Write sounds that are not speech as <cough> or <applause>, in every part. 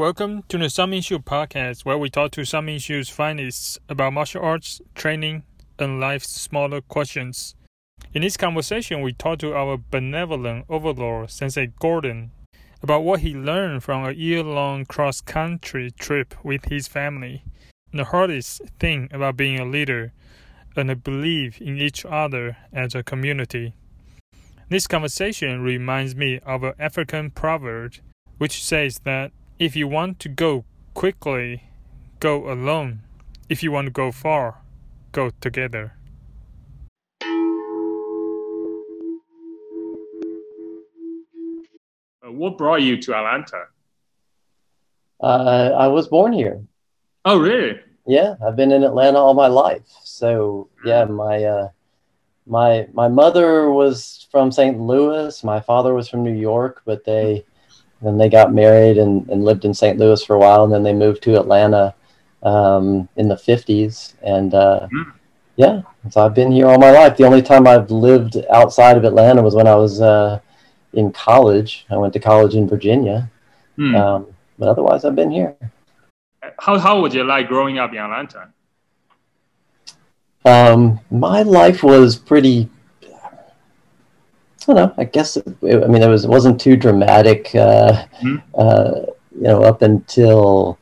Welcome to the Some Issue podcast, where we talk to some issues finalists about martial arts, training, and life's smaller questions. In this conversation, we talk to our benevolent overlord, Sensei Gordon, about what he learned from a year long cross country trip with his family, the hardest thing about being a leader, and a belief in each other as a community. This conversation reminds me of an African proverb which says that if you want to go quickly, go alone. If you want to go far, go together. Uh, what brought you to Atlanta? Uh, I was born here. Oh, really? Yeah, I've been in Atlanta all my life. So yeah, my uh, my my mother was from St. Louis. My father was from New York, but they then they got married and, and lived in St. Louis for a while, and then they moved to Atlanta um, in the fifties. And uh, mm. yeah, so I've been here all my life. The only time I've lived outside of Atlanta was when I was uh, in college. I went to college in Virginia, mm. um, but otherwise I've been here. How how was it like growing up in Atlanta? Um, my life was pretty don't know. I guess it, I mean it was it wasn't too dramatic. Uh, mm-hmm. uh, you know, up until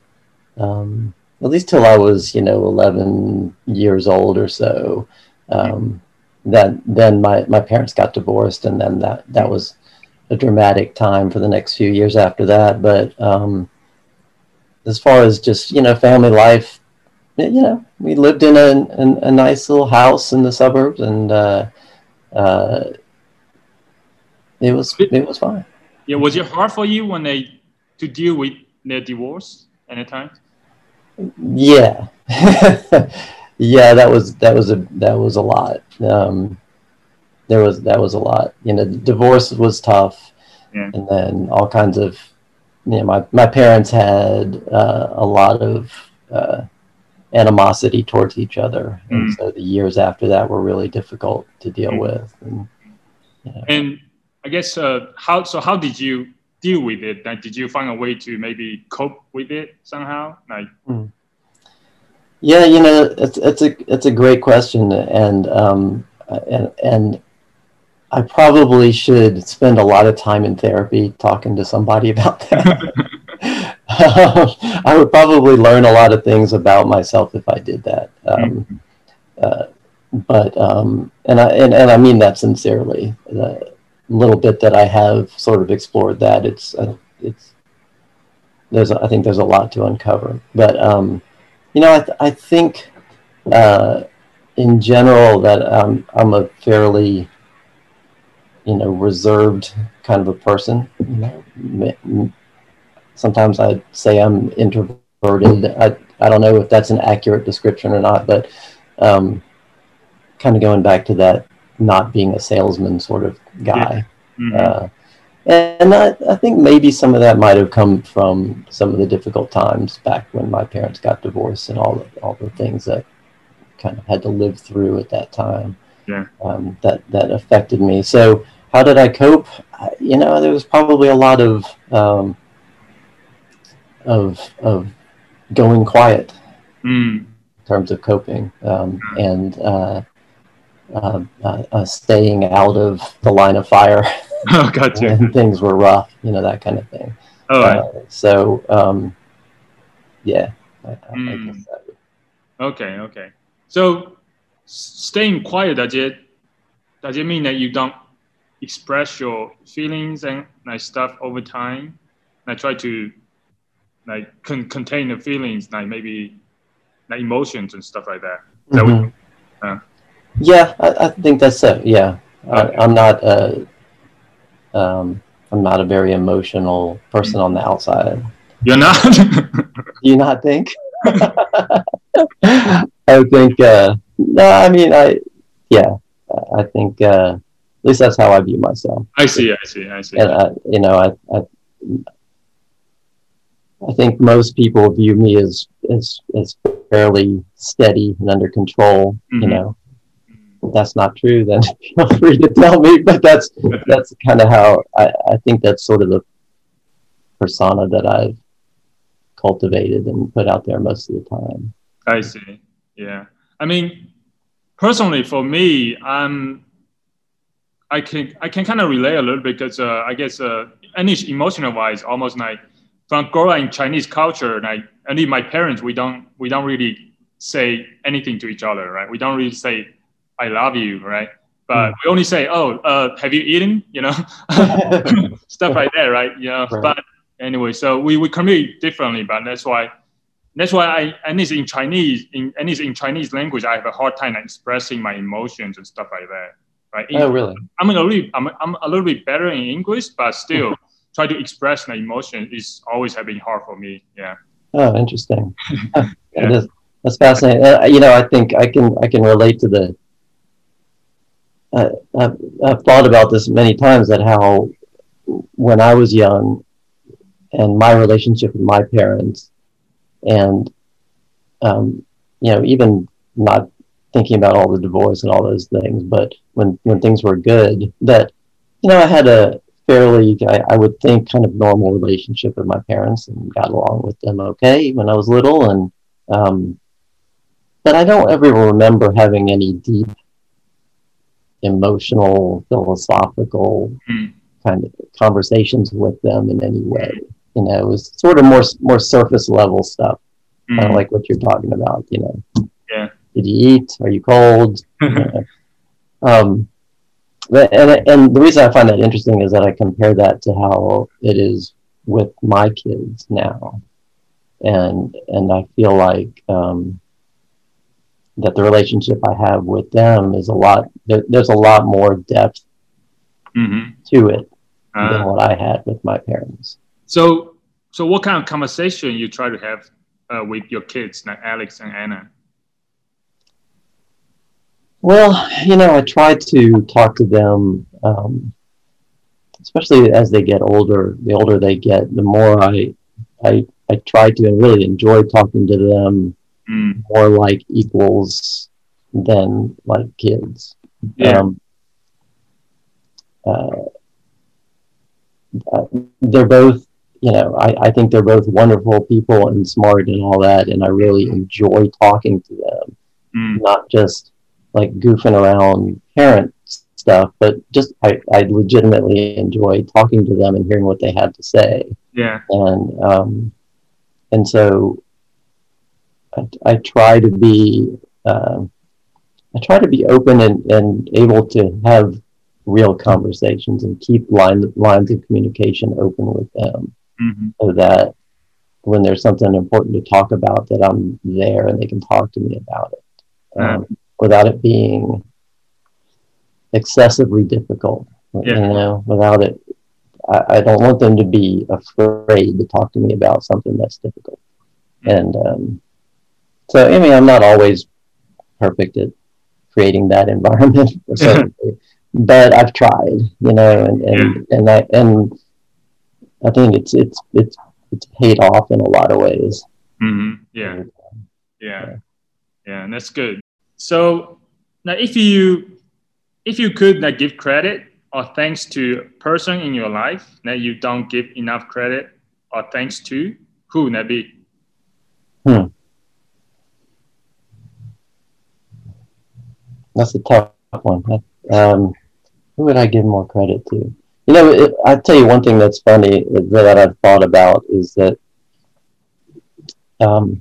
um, at least till I was you know eleven years old or so. Um, Then then my my parents got divorced, and then that that was a dramatic time for the next few years after that. But um, as far as just you know family life, you know, we lived in a, a, a nice little house in the suburbs, and uh, uh, it was it was fine. Yeah, was it hard for you when they to deal with their divorce at the time? Yeah, <laughs> yeah, that was that was a that was a lot. Um, there was that was a lot. You know, divorce was tough, yeah. and then all kinds of. You know, my my parents had uh, a lot of uh, animosity towards each other, mm. and so the years after that were really difficult to deal mm. with. And, you know. and I guess uh, how so? How did you deal with it? Like, did you find a way to maybe cope with it somehow? Like, mm. yeah, you know, it's it's a it's a great question, and um, and and I probably should spend a lot of time in therapy talking to somebody <laughs> about that. <laughs> I would probably learn a lot of things about myself if I did that. Um, mm-hmm. uh, but um, and I and, and I mean that sincerely. The, little bit that I have sort of explored that, it's uh, it's there's I think there's a lot to uncover. But um, you know, I th- I think uh, in general that um, I'm a fairly you know reserved kind of a person. You know, sometimes I say I'm introverted. I I don't know if that's an accurate description or not, but um, kind of going back to that not being a salesman sort of guy. Mm-hmm. Uh, and I, I, think maybe some of that might have come from some of the difficult times back when my parents got divorced and all the, all the things that kind of had to live through at that time. Yeah. Um, that that affected me. So how did I cope? I, you know, there was probably a lot of um, of of going quiet mm. in terms of coping, um, and uh, uh, uh, uh, staying out of the line of fire. <laughs> Oh, gotcha. <laughs> when things were rough, you know, that kind of thing. Oh, right. so um, yeah. I, mm. I okay, okay. So staying quiet does it does it mean that you don't express your feelings and like stuff over time? Like try to like con- contain the feelings, like maybe like emotions and stuff like that. Mm-hmm. that uh, yeah, I, I think that's it. Yeah, okay. I, am not. A, um, I'm not a very emotional person on the outside. You're not. Do <laughs> you not think? <laughs> I think. Uh, no, I mean, I. Yeah, I think. Uh, at least that's how I view myself. I see. I see. I see. And I, you know, I, I I think most people view me as as as fairly steady and under control. Mm-hmm. You know, that's not true, then <laughs> feel free to tell me. But that's that's kind of how I, I think that's sort of the persona that I've cultivated and put out there most of the time. I see. Yeah. I mean, personally, for me, I'm. I can I can kind of relate a little bit because uh, I guess uh, any emotional wise, almost like from growing in Chinese culture, like only my parents, we don't we don't really say anything to each other, right? We don't really say "I love you," right? But mm. we only say, "Oh, uh, have you eaten?" <laughs> You know, <laughs> stuff like that, right? You know, right. but anyway, so we, we communicate differently, but that's why that's why I and it's in Chinese in and it's in Chinese language I have a hard time expressing my emotions and stuff like that. Right? oh really? I'm a little I'm, I'm a little bit better in English, but still <laughs> try to express my emotion is always have been hard for me. Yeah. Oh, interesting. yeah. that's fascinating. Uh, you know, I think I can I can relate to the. I've, I've thought about this many times that how when I was young, and my relationship with my parents, and um, you know, even not thinking about all the divorce and all those things, but when when things were good, that you know, I had a fairly, I, I would think, kind of normal relationship with my parents and got along with them okay when I was little, and um, but I don't ever remember having any deep emotional, philosophical mm. kind of conversations with them in any way. You know, it was sort of more more surface level stuff, mm. kind of like what you're talking about. You know, yeah. Did you eat? Are you cold? <laughs> um, and and the reason I find that interesting is that I compare that to how it is with my kids now, and and I feel like um, that the relationship I have with them is a lot. There, there's a lot more depth mm-hmm. to it uh, than what I had with my parents. So, so what kind of conversation you try to have uh, with your kids, like Alex and Anna? Well, you know, I try to talk to them, um, especially as they get older. The older they get, the more I, I, I try to and really enjoy talking to them mm. more like equals than like kids. Yeah. Um, uh, uh they're both you know, I, I think they're both wonderful people and smart and all that, and I really enjoy talking to them, mm. not just like goofing around parent stuff, but just I, I legitimately enjoy talking to them and hearing what they had to say. Yeah, and um, and so I, I try to be uh, I try to be open and, and able to have real conversations and keep line, lines of communication open with them mm-hmm. so that when there's something important to talk about, that I'm there and they can talk to me about it um, mm-hmm. without it being excessively difficult. Yeah. You know, without it, I, I, don't want them to be afraid to talk to me about something that's difficult. Mm-hmm. And um, so, I mean, I'm not always perfect at creating that <laughs> environment, <laughs> but I've tried, you know, and and, and I and I think it's it's it's it's paid off in a lot of ways. Mm-hmm. Yeah. yeah, yeah, and that's good. So now, if you if you could like give credit or thanks to a person in your life that you don't give enough credit or thanks to, who would that be? Hmm. That's a tough one. Um, who would I give more credit to? You know, it, I'll tell you one thing that's funny that I've thought about is that, um,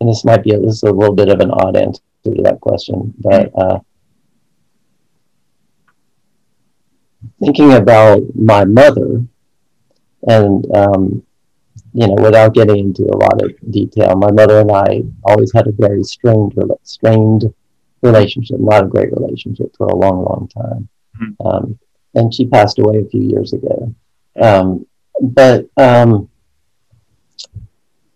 and this might be a, this is a little bit of an odd answer to that question, but uh, thinking about my mother, and um, you know, without getting into a lot of detail, my mother and I always had a very strained, strained relationship, not a great relationship for a long, long time. Mm-hmm. Um, and she passed away a few years ago. Um, but um,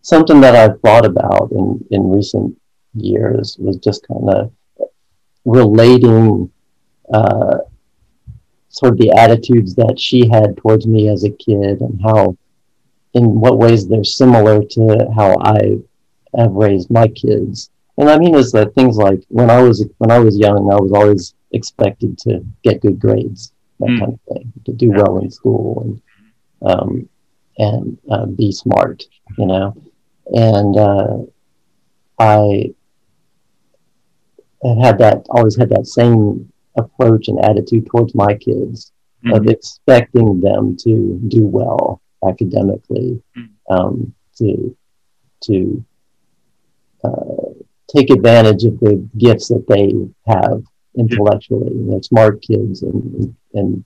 something that I've thought about in, in recent years was just kind of relating uh, sort of the attitudes that she had towards me as a kid and how, in what ways they're similar to how I have raised my kids. And I mean is that things like when I was when I was young, I was always expected to get good grades that mm. kind of thing, to do well in school and um, and uh, be smart, you know. and uh, I had that always had that same approach and attitude towards my kids mm-hmm. of expecting them to do well academically, mm-hmm. um, to to uh, take advantage of the gifts that they have intellectually. You know, smart kids and and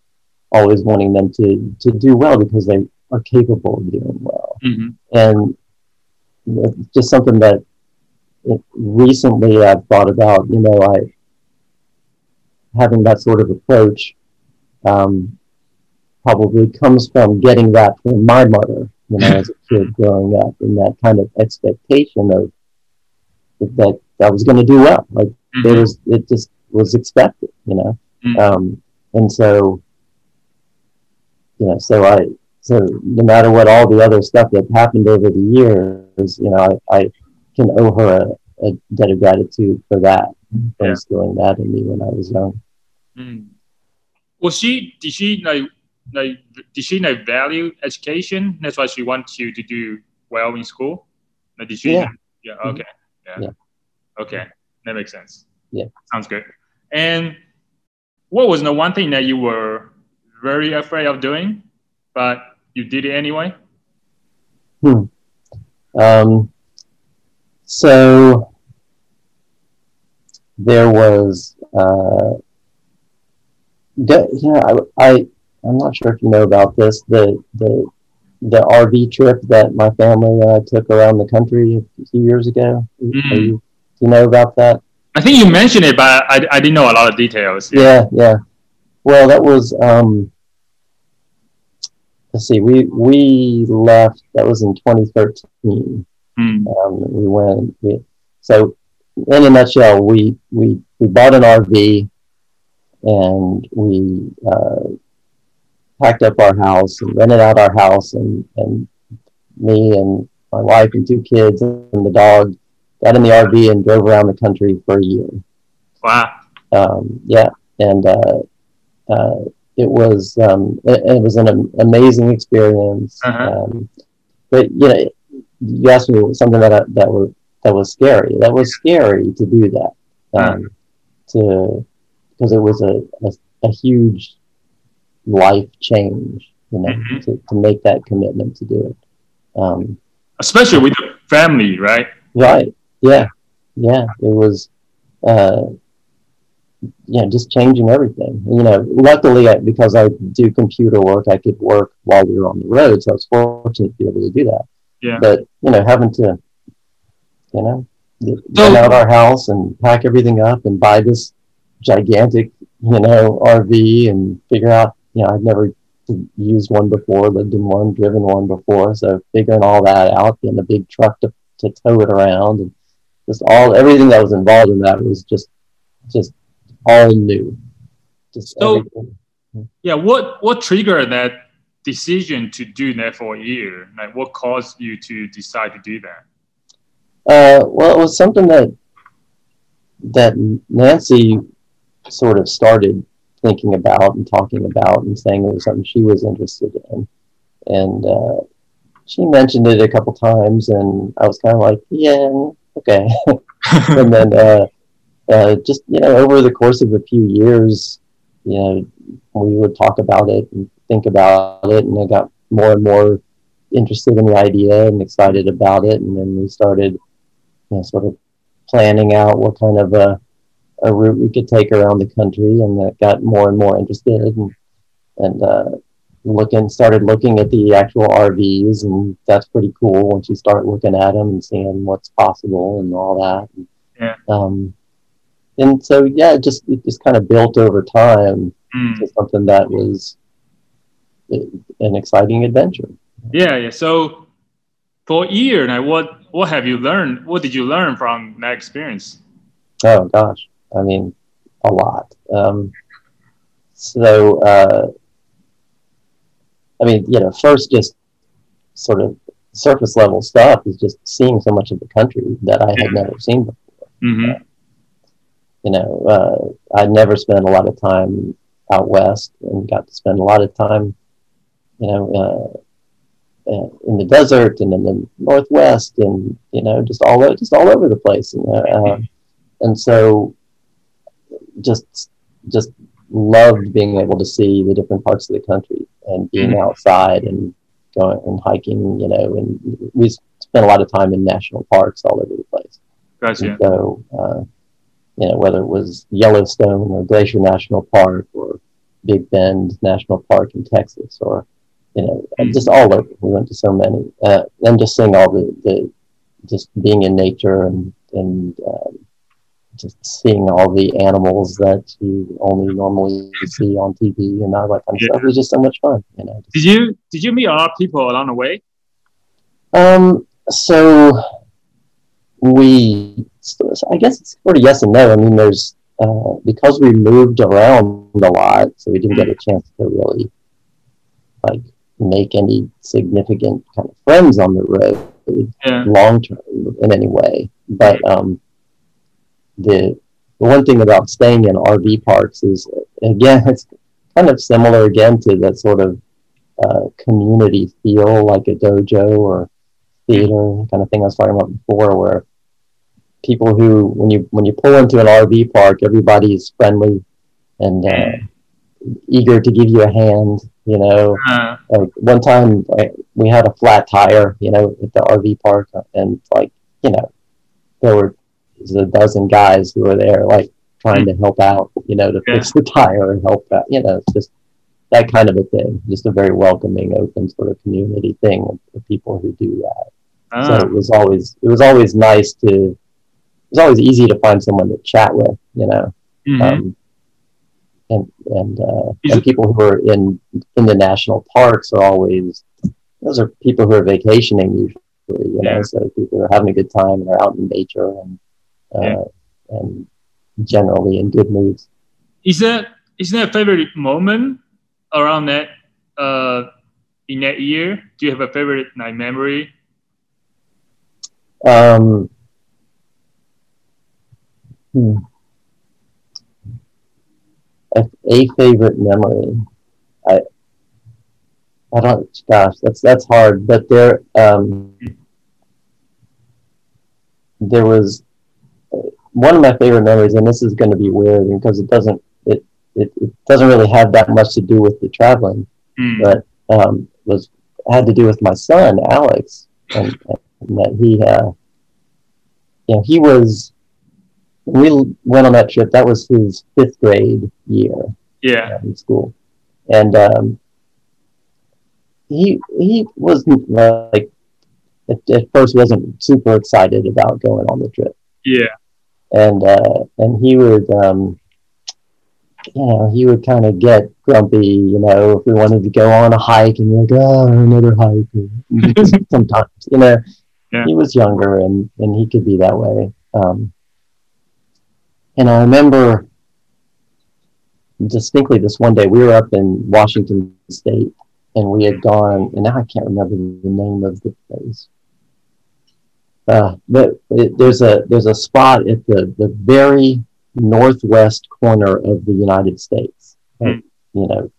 always wanting them to to do well because they are capable of doing well. Mm-hmm. And just something that recently I've thought about. You know, I having that sort of approach um, probably comes from getting that from my mother. You know, as a kid growing up, and that kind of expectation of that I was going to do well. Like mm-hmm. it was, it just was expected. You know, mm-hmm. um, and so you know, so I so no matter what all the other stuff that happened over the years, you know, I, I can owe her a, a debt of gratitude for that, for yeah. instilling that in me when I was young. Mm. Was she? Did she like? Like, did she like value education? That's why she wants you to do well in school. Like, did she? Yeah. Yeah. Mm-hmm. Okay. Yeah. yeah. Okay. That makes sense. Yeah. Sounds good. And what was the one thing that you were very afraid of doing, but you did it anyway? Hmm. Um, so there was, uh, yeah, I, I, I'm not sure if you know about this. The the the RV trip that my family and I took around the country a few years ago. Mm. You, do you know about that? I think you mentioned it, but I, I didn't know a lot of details. Yeah, yeah. yeah. Well, that was um, let's see, we we left. That was in 2013. Mm. Um, we went. We, so, in a nutshell, we we we bought an RV, and we uh, packed up our house and rented out our house, and and me and my wife and two kids and the dog got in the RV and drove around the country for a year. Wow. Um, yeah, and uh, uh, it was um, it, it, was an amazing experience. Uh-huh. Um, but you know, you asked me something that I, that was that was scary. That was scary to do that. Um, to because it was a, a, a huge life change. You know, mm-hmm. to, to make that commitment to do it. Um, Especially with the family, right? Right. Yeah. Yeah. It was. Uh, yeah, just changing everything. You know, luckily I, because I do computer work, I could work while we were on the road, so I was fortunate to be able to do that. Yeah. But you know, having to, you know, get out our house and pack everything up and buy this gigantic, you know, RV and figure out, you know, I'd never used one before, lived in one, driven one before, so figuring all that out, getting a big truck to to tow it around, and just all everything that was involved in that was just just all new. Just so, everything. yeah, what what triggered that decision to do that for a year? Like, what caused you to decide to do that? Uh, well, it was something that that Nancy sort of started thinking about and talking about and saying it was something she was interested in, and uh, she mentioned it a couple times, and I was kind of like, yeah, okay, <laughs> and then. Uh, uh, just you know over the course of a few years, you know, we would talk about it and think about it, and I got more and more interested in the idea and excited about it, and then we started, you know, sort of planning out what kind of a, a route we could take around the country, and that got more and more interested, and and uh, looking started looking at the actual RVs, and that's pretty cool once you start looking at them and seeing what's possible and all that. And, yeah. Um, and so yeah, it just it just kind of built over time mm. to something that was an exciting adventure. Yeah, yeah. So for a year now, what what have you learned? What did you learn from that experience? Oh gosh, I mean, a lot. Um, so uh, I mean, you know, first just sort of surface level stuff is just seeing so much of the country that I had never seen before. Mm-hmm. Uh, you know, uh, I never spent a lot of time out west and got to spend a lot of time, you know, uh, in the desert and in the northwest and you know just all just all over the place and uh, uh, and so just just loved being able to see the different parts of the country and being mm-hmm. outside and going and hiking you know and we spent a lot of time in national parks all over the place gotcha. And so uh, you know whether it was Yellowstone or Glacier National Park or Big Bend National Park in Texas or you know, mm. just all over. We went to so many, uh, and just seeing all the, the, just being in nature and and um, just seeing all the animals that you only normally see on TV and all that kind of yeah. stuff. It was just so much fun. You know. Did you did you meet a lot of people along the way? Um. So we, I guess it's sort of yes and no. I mean, there's uh, because we moved around a lot, so we didn't get a chance to really like make any significant kind of friends on the road yeah. long term in any way. But um, the the one thing about staying in RV parks is again it's kind of similar again to that sort of uh, community feel like a dojo or theater kind of thing I was talking about before, where people who when you when you pull into an RV park, everybody is friendly and uh, eager to give you a hand you know, uh, like one time like, we had a flat tire, you know, at the RV park, and like, you know, there were a dozen guys who are there, like trying to help out, you know, to yeah. fix the tire and help out, you know, just that kind of a thing. Just a very welcoming, open sort of community thing of, people who do that. So ah. it was always it was always nice to it was always easy to find someone to chat with, you know. Mm-hmm. Um, and and, uh, and people who are in in the national parks are always those are people who are vacationing usually, you know, so people are having a good time and are out in nature and yeah. and generally in good moods. Is that is there a favorite moment around that uh, in that year? Do you have a favorite night memory? Um, hmm a, a favorite memory. I I don't. Gosh, that's that's hard. But there um, there was one of my favorite memories, and this is going to be weird because it doesn't it, it, it doesn't really have that much to do with the traveling, mm. but um, was had to do with my son Alex, and, and that he uh, you know he was we went on that trip. That was his fifth grade year. Yeah. In school, and um, he he was like at, at, first wasn't super excited about going on the trip. Yeah. And uh, and he would um, you know he would kind of get grumpy. You know, if we wanted to go on a hike and like oh another hike. <laughs> Sometimes you know. Yeah. He was younger and, and he could be that way. Um, and I remember distinctly this one day we were up in Washington State and we had gone, and now I can't remember the name of the place. Uh, but it, there's a there's a spot at the, the very northwest corner of the United States. Mm. you know,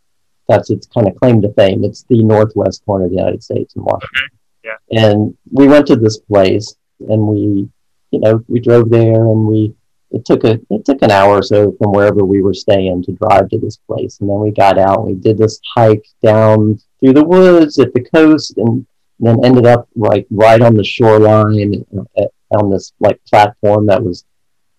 that's its kind of claim to fame. It's the northwest corner of the United States in Washington. Okay. Yeah. And we went to this place, and we, you know, we drove there, and we it took a it took an hour or so from wherever we were staying to drive to this place, and then we got out and we did this hike down through the woods at the coast, and then ended up like right on the shoreline on this like platform that was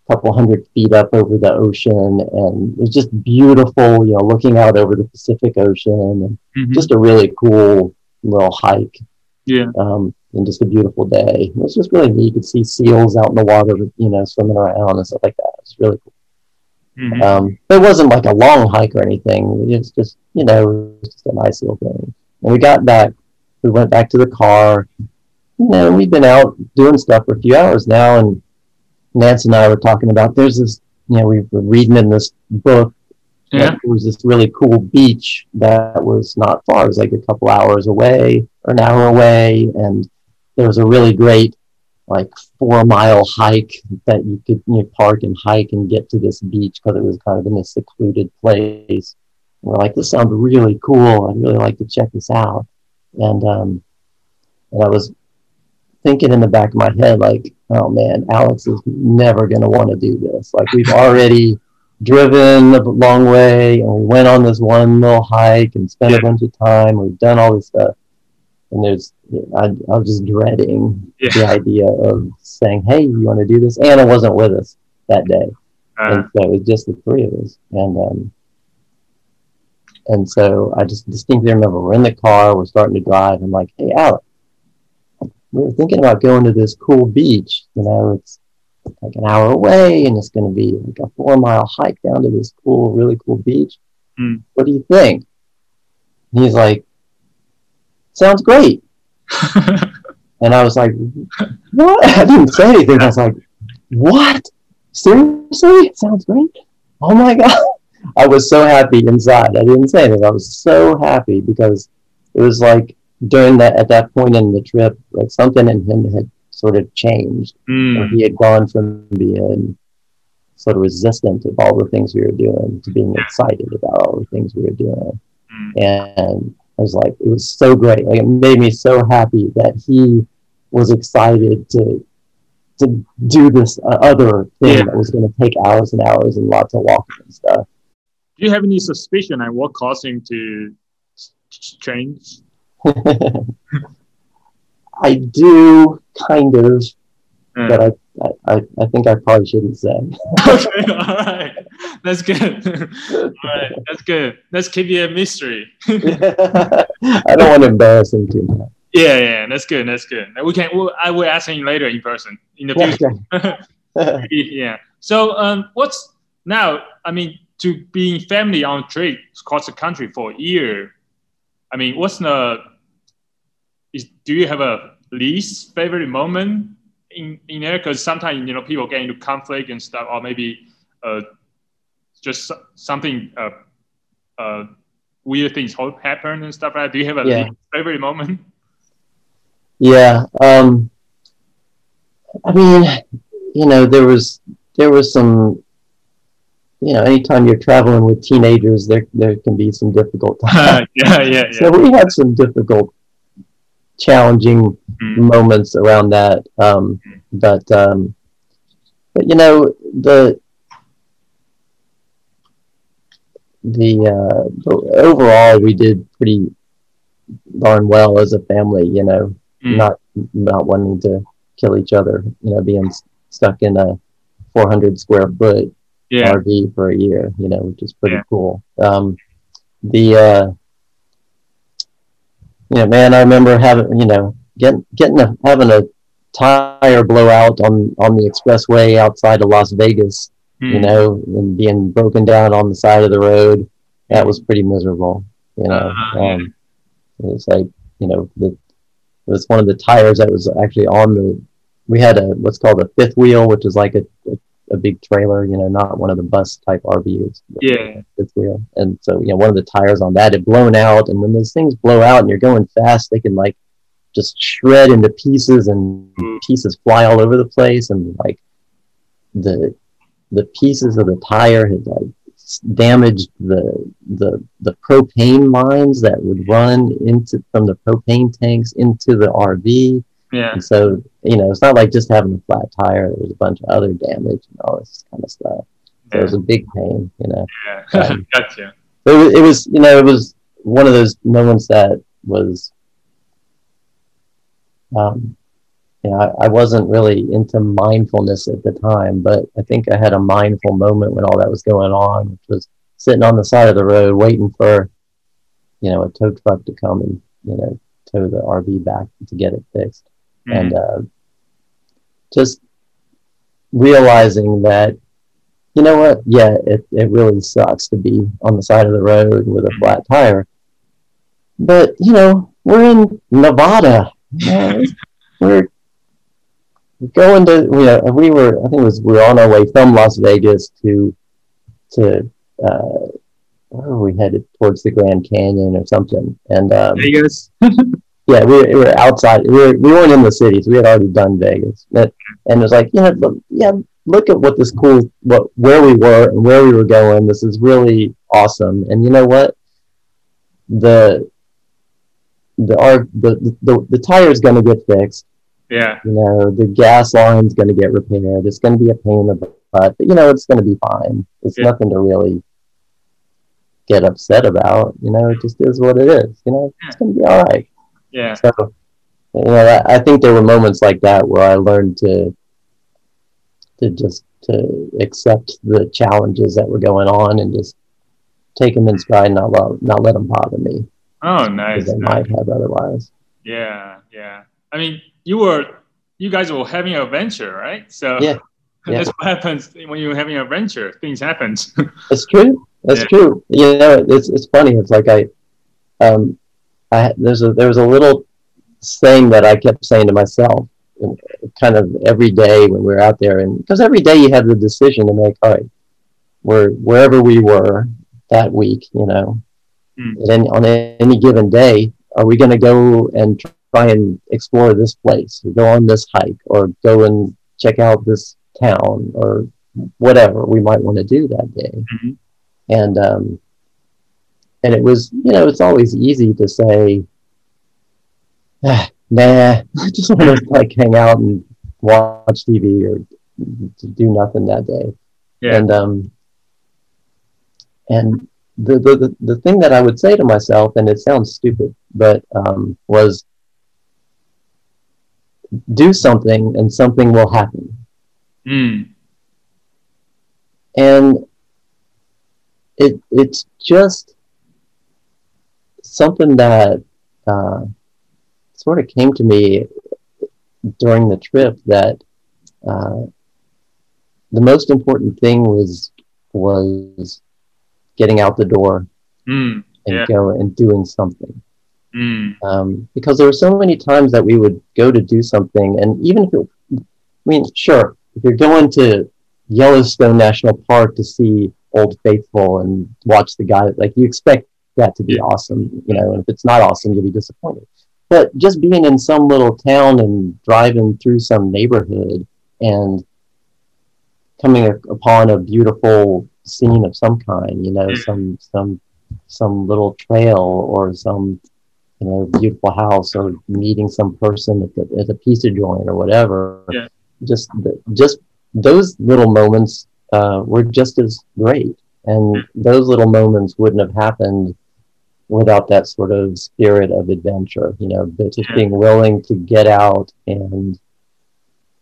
a couple hundred feet up over the ocean, and it was just beautiful, you know, looking out over the Pacific Ocean, and mm-hmm. just a really cool little hike. Yeah. Um, and just a beautiful day. It was just really neat. You could see seals out in the water, you know, swimming around and stuff like that. It was really cool. Mm-hmm. Um, it wasn't like a long hike or anything. It was just, you know, it was just a nice little thing. And we got back. We went back to the car. You know, we've been out doing stuff for a few hours now, and Nancy and I were talking about. There's this, you know, we were reading in this book yeah. There was this really cool beach that was not far. It was like a couple hours away or an hour away. And there was a really great like four mile hike that you could you know, park and hike and get to this beach because it was kind of in a secluded place. And we're like, this sounds really cool. I'd really like to check this out. And um, and I was thinking in the back of my head, like, oh man, Alex is never going to want to do this. Like, we've already driven a long way and we went on this one little hike and spent yeah. a bunch of time. We've done all this stuff. And there's, I, I was just dreading yeah. the idea of saying, hey, you want to do this? Anna wasn't with us that day. Uh, and so it was just the three of us. And, um, and so I just distinctly remember we're in the car, we're starting to drive. I'm like, hey, Alex, we were thinking about going to this cool beach. You know, it's like an hour away and it's going to be like a four mile hike down to this cool, really cool beach. Mm. What do you think? And he's like, sounds great. <laughs> and I was like, what? I didn't say anything. I was like, what? Seriously? It sounds great. Oh my God. I was so happy inside. I didn't say anything. I was so happy because it was like during that at that point in the trip, like something in him had sort of changed. Mm. He had gone from being sort of resistant of all the things we were doing to being excited about all the things we were doing. Mm. And I was like, it was so great. Like it made me so happy that he was excited to to do this uh, other thing yeah. that was going to take hours and hours and lots of walking and stuff. Do you have any suspicion on what caused him to change? <laughs> I do kind of, mm. but I, I, I think I probably shouldn't say. <laughs> okay, all right, that's good. <laughs> all right, that's good. Let's keep it a mystery. I don't want to embarrass him too much. Yeah, yeah, that's good. That's good. We can. We'll, I will ask him later in person in the future. yeah. So, um, what's now? I mean, to being family on trip across the country for a year. I mean, what's the is do you have a least favorite moment in, in there? Because sometimes you know people get into conflict and stuff, or maybe uh, just something uh, uh, weird things happen and stuff like that. Do you have a yeah. favorite moment? Yeah, um, I mean, you know, there was there was some you know, anytime you're traveling with teenagers, there there can be some difficult <laughs> times. yeah, yeah, yeah. So we had some difficult challenging mm. moments around that. Um, but um, but you know the the, uh, the overall we did pretty darn well as a family. You know, mm. not not wanting to kill each other. You know, being stuck in a 400 square foot yeah. RV for a year. You know, which is pretty yeah. cool. Um, the uh, you know, man, I remember having, you know, getting getting a, having a tire blowout on on the expressway outside of Las Vegas, mm. you hmm. know, and being broken down on the side of the road. That was pretty miserable, you know. Uh, um, it was like, you know, the, it was one of the tires that was actually on the. We had a what's called a fifth wheel, which is like a, a a big trailer, you know, not one of the bus type RVs. Yeah. Fifth wheel. And so, you know, one of the tires on that had blown out. And when those things blow out and you're going fast, they can like just shred into pieces and mm. pieces fly all over the place. And like the, the pieces of the tire had like damaged the, the, the propane lines that would run into from the propane tanks into the RV yeah. And so, you know, it's not like just having a flat tire. There was a bunch of other damage and all this kind of stuff. So yeah. it was a big pain, you know. Yeah. Um, <laughs> gotcha. It was, it was, you know, it was one of those moments that was, um, you know, I, I wasn't really into mindfulness at the time, but I think I had a mindful moment when all that was going on, which was sitting on the side of the road waiting for, you know, a tow truck to come and, you know, tow the RV back to get it fixed mm-hmm. and uh, just realizing that you know what? Yeah it, it really sucks to be on the side of the road with a flat tire. But you know we're in nevada. <laughs> We're going to you know, we were i think it was we were on our way from las vegas to to uh, where were we headed? Towards the grand canyon or something. And um, vegas <laughs> yeah, we, we were outside. We, were, we weren't in the cities. we had already done Vegas. But, and it was like, yeah, look, yeah, look at what this cool, what where we were and where we were going. This is really awesome. And you know what? The the our the the, the tire is going to get fixed. Yeah. You know, the gas line's going to get repaired. It's going to be a pain in the butt, but you know, it's going to be fine. It's Yeah. nothing to really get upset about. You know, it just is what it is. You know, it's going to be all right. Yeah. So, you know, I, I think there were moments like that where I learned to to just to accept the challenges that were going on and just take them in stride and not let, not let them bother me Oh, nice. they nice. might have otherwise. Yeah, yeah. I mean, you were, you guys were having an adventure, right? So Yeah, <laughs> yeah. that's what happens when you're having an adventure. Things happen. <laughs> It's true. That's Yeah. true. You know, it's it's funny. It's like I, um, I there's a there was a little saying that I kept saying to myself, kind of every day when we were out there, and because every day you had the decision to make. All right, where wherever we were that week, you know, Mm. any, on any given day, are we going to go and try and explore this place, or go on this hike, or go and check out this town, or whatever we might want to do that day? Mhm. and um, and it was you know it's always easy to say ah, nah <laughs> I just want to like hang out and watch TV or to do nothing that day Yeah. and um and the, the the the thing that I would say to myself and it sounds stupid but um, was do something and something will happen Mm. and it it's just something that uh, sort of came to me during the trip that uh, the most important thing was was getting out the door Mm. and Yeah. go and doing something Mm. um, because there were so many times that we would go to do something, and even if it, I mean, sure, if you're going to Yellowstone National Park to see Old Faithful and watch the guy, like you expect that to be awesome, you know, and if it's not awesome, you'll be disappointed. But just being in some little town and driving through some neighborhood and coming upon a beautiful scene of some kind, you know, some some some little trail or some you know beautiful house or meeting some person at the at a pizza joint or whatever. Yeah. Just the, just those little moments uh, were just as great, and those little moments wouldn't have happened without that sort of spirit of adventure. You know, but just Yeah. being willing to get out and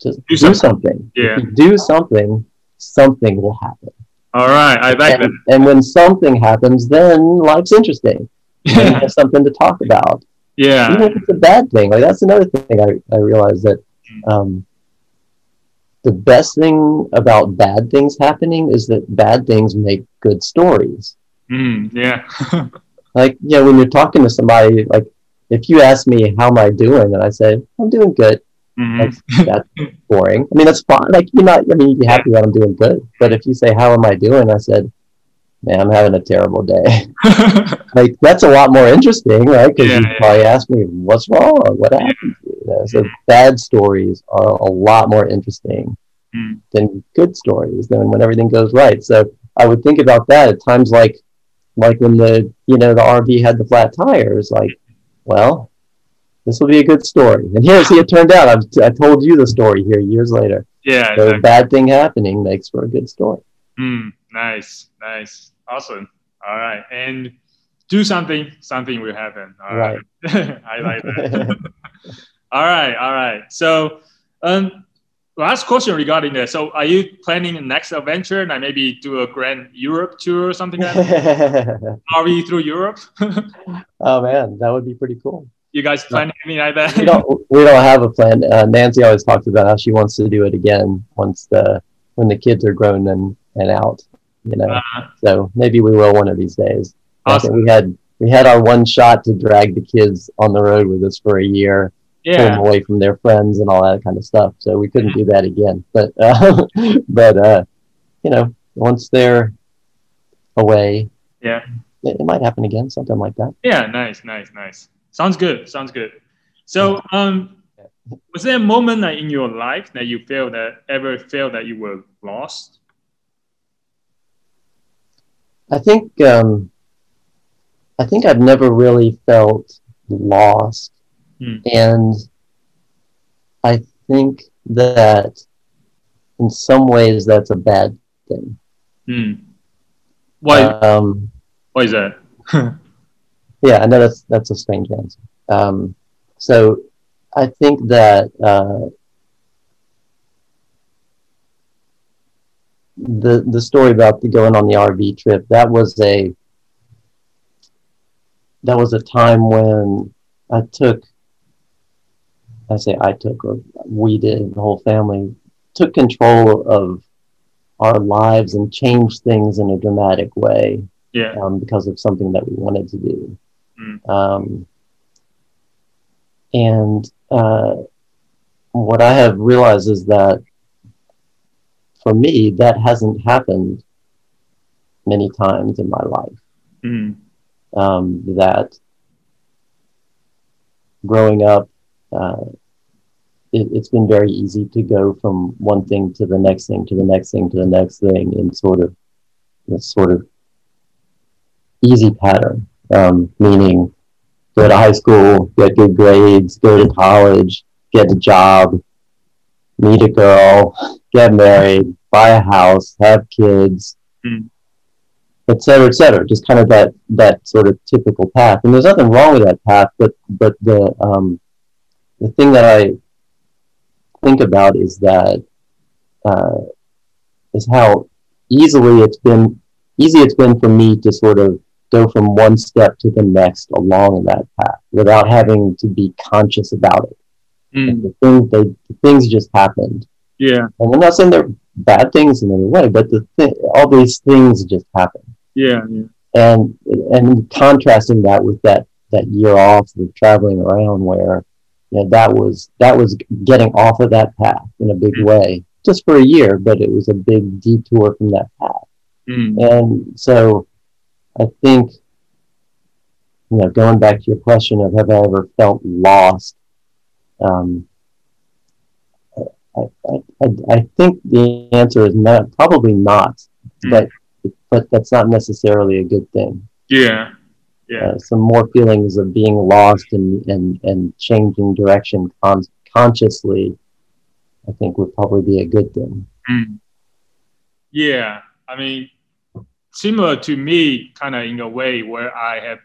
just Do do, something. something. Yeah. If you do something, something will happen. All right. I like that. And, and when something happens, then life's interesting. <laughs> And you have something to talk about yeah. even if it's a bad thing. Like that's another thing I, I realized that um, the best thing about bad things happening is that bad things make good stories. Mm. Yeah. <laughs> Like you know, when you're talking to somebody, like if you ask me how am I doing, and I say I'm doing good, Mhm. that's <laughs> boring. I mean that's fine. Like you're not. I mean you'd be happy that I'm doing good. But if you say how am I doing, I said, man, I'm having a terrible day. <laughs> like that's a lot more interesting, right? Because Yeah, you yeah. probably ask me what's wrong, what happened. To you know? So bad stories are a lot more interesting Mm. than good stories. Than when everything goes right. So I would think about that at times, like like when the you know the RV had the flat tires. Like, well, this will be a good story. And here, see, it turned out I've, I told you the story here years later. yeah. So exactly. bad thing happening makes for a good story. Mm, nice, nice, awesome. All right, and do something, something will happen. All right, <laughs> I like that. <laughs> all right, all right. So, um, last question regarding that. So, are you planning a next adventure, and maybe do a grand Europe tour or something like that? <laughs> RV through Europe? <laughs> oh man, that would be pretty cool. you guys planning anything like that? we don't we don't have a plan. Uh, Nancy always talks about how she wants to do it again once the when the kids are grown and and out. You know, Uh, so maybe we will one of these days. Awesome. We had we had our one shot to drag the kids on the road with us for a year, them Yeah, away from their friends and all that kind of stuff. So we couldn't do that again. <laughs> But uh, but uh, you know, once they're away, yeah, it, it might happen again, something like that. yeah. Nice, nice, nice. Sounds good. Sounds good. So, um, was there a moment like, in your life that you feel that ever felt that you were lost? I think um, I think I've never really felt lost. Hmm. And I think that in some ways that's a bad thing. Hmm. Why? Um, why is that? <laughs> yeah, I know that's that's a strange answer. Um, so I think that uh, the the story about the going on the RV trip that was a that was a time when I took I say I took or we did the whole family took control of our lives and changed things in a dramatic way Yeah. um, because of something that we wanted to do. Mm. Um, and uh, what I have realized is that for me, that hasn't happened many times in my life. Hmm. Um, that growing up, uh, it, it's been very easy to go from one thing to the next thing to the next thing to the next thing in sort of this sort of easy pattern, um, meaning go to high school, get good grades, go to college, get a job, meet a girl, get married, buy a house, have kids, Mm. et cetera, et cetera. Just kind of that that sort of typical path. And there's nothing wrong with that path, but but the um, the thing that I think about is that uh, is how easily it's been easy it's been for me to sort of go from one step to the next along that path without having to be conscious about it. Hmm. The things they the things just happened. Yeah. And I'm not saying they're bad things in any way, but the th- all these things just happen. Yeah. Yeah. And and contrasting that with that that year off of traveling around where you know, that was that was getting off of that path in a big Mm. way just for a year, but it was a big detour from that path. Hmm. And so I think, you know, going back to your question of have I ever felt lost, um, I, I, I, I think the answer is not, probably not, Mm. but, but that's not necessarily a good thing. Yeah. Yeah. Uh, some more feelings of being lost and, and, and changing direction con- consciously, I think would probably be a good thing. Mm. Yeah, I mean, similar to me, kind of in a way where I have,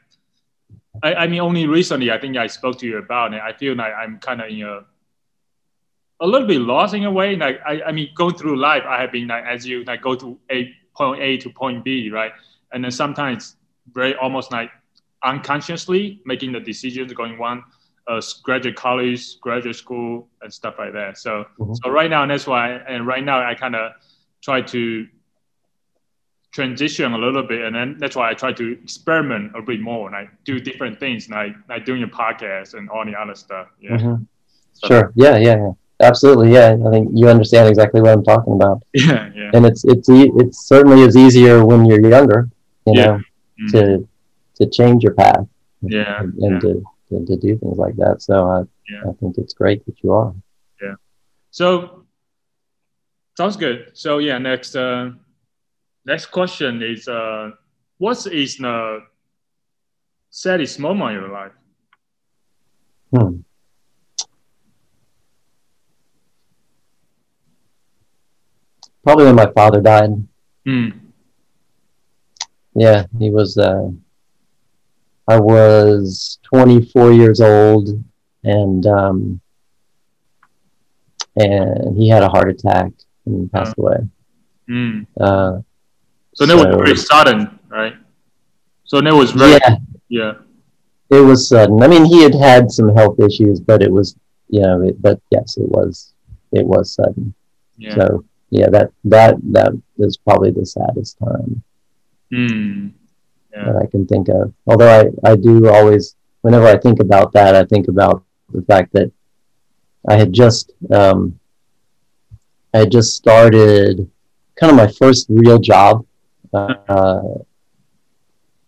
I, I mean, only recently I think I spoke to you about it. I feel like I'm kind of in a, a little bit lost in a way. Like I, I mean, going through life, I have been like as you like go to a point A to point B, right? And then sometimes very almost like unconsciously making the decisions going one uh, graduate college, graduate school, and stuff like that. So, Mhm. so right now that's why, and right now I kind of try to transition a little bit, and then that's why I try to experiment a bit more, and I do different things, like like doing a podcast and all the other stuff. Yeah, Mhm. So- Sure. Yeah, yeah, yeah. Absolutely. Yeah. I think you understand exactly what I'm talking about. <laughs> yeah, yeah. and it's it's e- it certainly is easier when you're younger, you Yeah. know, Mm. to to change your path Yeah, and, and yeah. to, to to do things like that. So I Yeah. I think it's great that you are. Yeah. So sounds good. So yeah, next uh, next question is uh, what is the saddest moment in your life? Hmm. Probably when my father died. Mm. Yeah, he was. Uh, I was 24 years old, and um, and he had a heart attack and passed away. Mm. Uh, So that was very sudden, right? So that was very yeah, yeah. it was sudden. I mean, he had had some health issues, but it was, you know, it, but yes, it was, it was sudden. Yeah. So yeah, that that that is probably the saddest time Mm. Yeah. that I can think of. Although I I do always, whenever I think about that, I think about the fact that I had just um, I had just started kind of my first real job. Uh,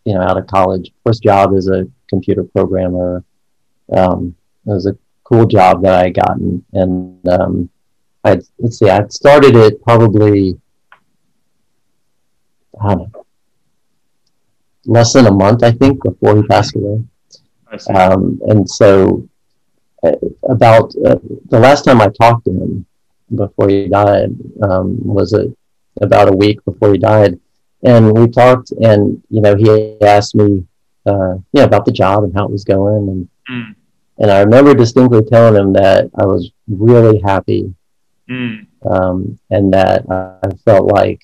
you know, out of college, first job as a computer programmer. Um, it was a cool job that I gotten, and um, I let's see, I started it probably I don't know, less than a month, I think, before he passed away. Um, and so, uh, about uh, the last time I talked to him before he died um, was a, about a week before he died, and we talked, and you know, he asked me, uh, yeah, about the job and how it was going, and Mm. and I remember distinctly telling him that I was really happy, Mm. um, and that I felt like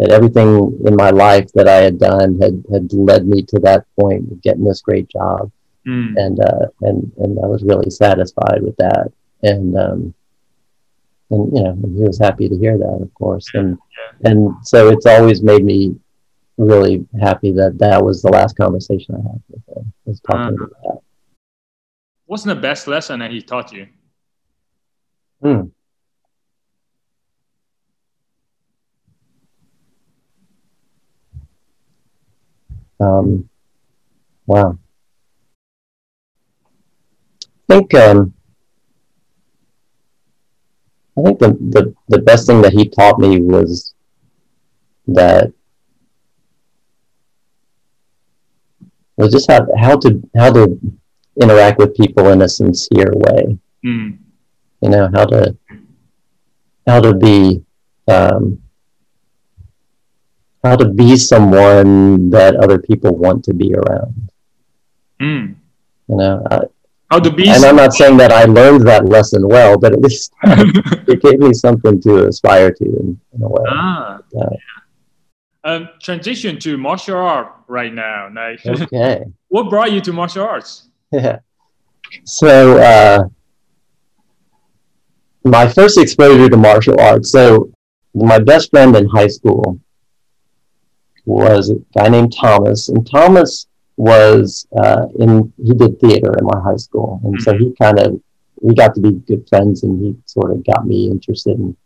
that everything in my life that I had done had had led me to that point of getting this great job Mm. and uh, and and I was really satisfied with that, and um, and you know he was happy to hear that, of course, and and so it's always made me really happy that that was the last conversation I had with him was talking Uh-huh. about that. What's the best lesson that he taught you? Hmm. Um, wow. I think um, I think the, the, the best thing that he taught me was that was just how, how to how to interact with people in a sincere way Mm. you know how to how to be um, how to be someone that other people want to be around Mm. you know I, How to be and i'm not saying that i learned that lesson well but at least <laughs> it gave me something to aspire to in, in a way ah. Yeah. Um, transition to martial art right now. Like, <laughs> okay what brought you to martial arts? yeah so uh, my first exposure to martial arts so my best friend in high school was a guy named thomas and thomas was uh, in he did theater in my high school. And so he kind of we got to be good friends and he sort of got me interested in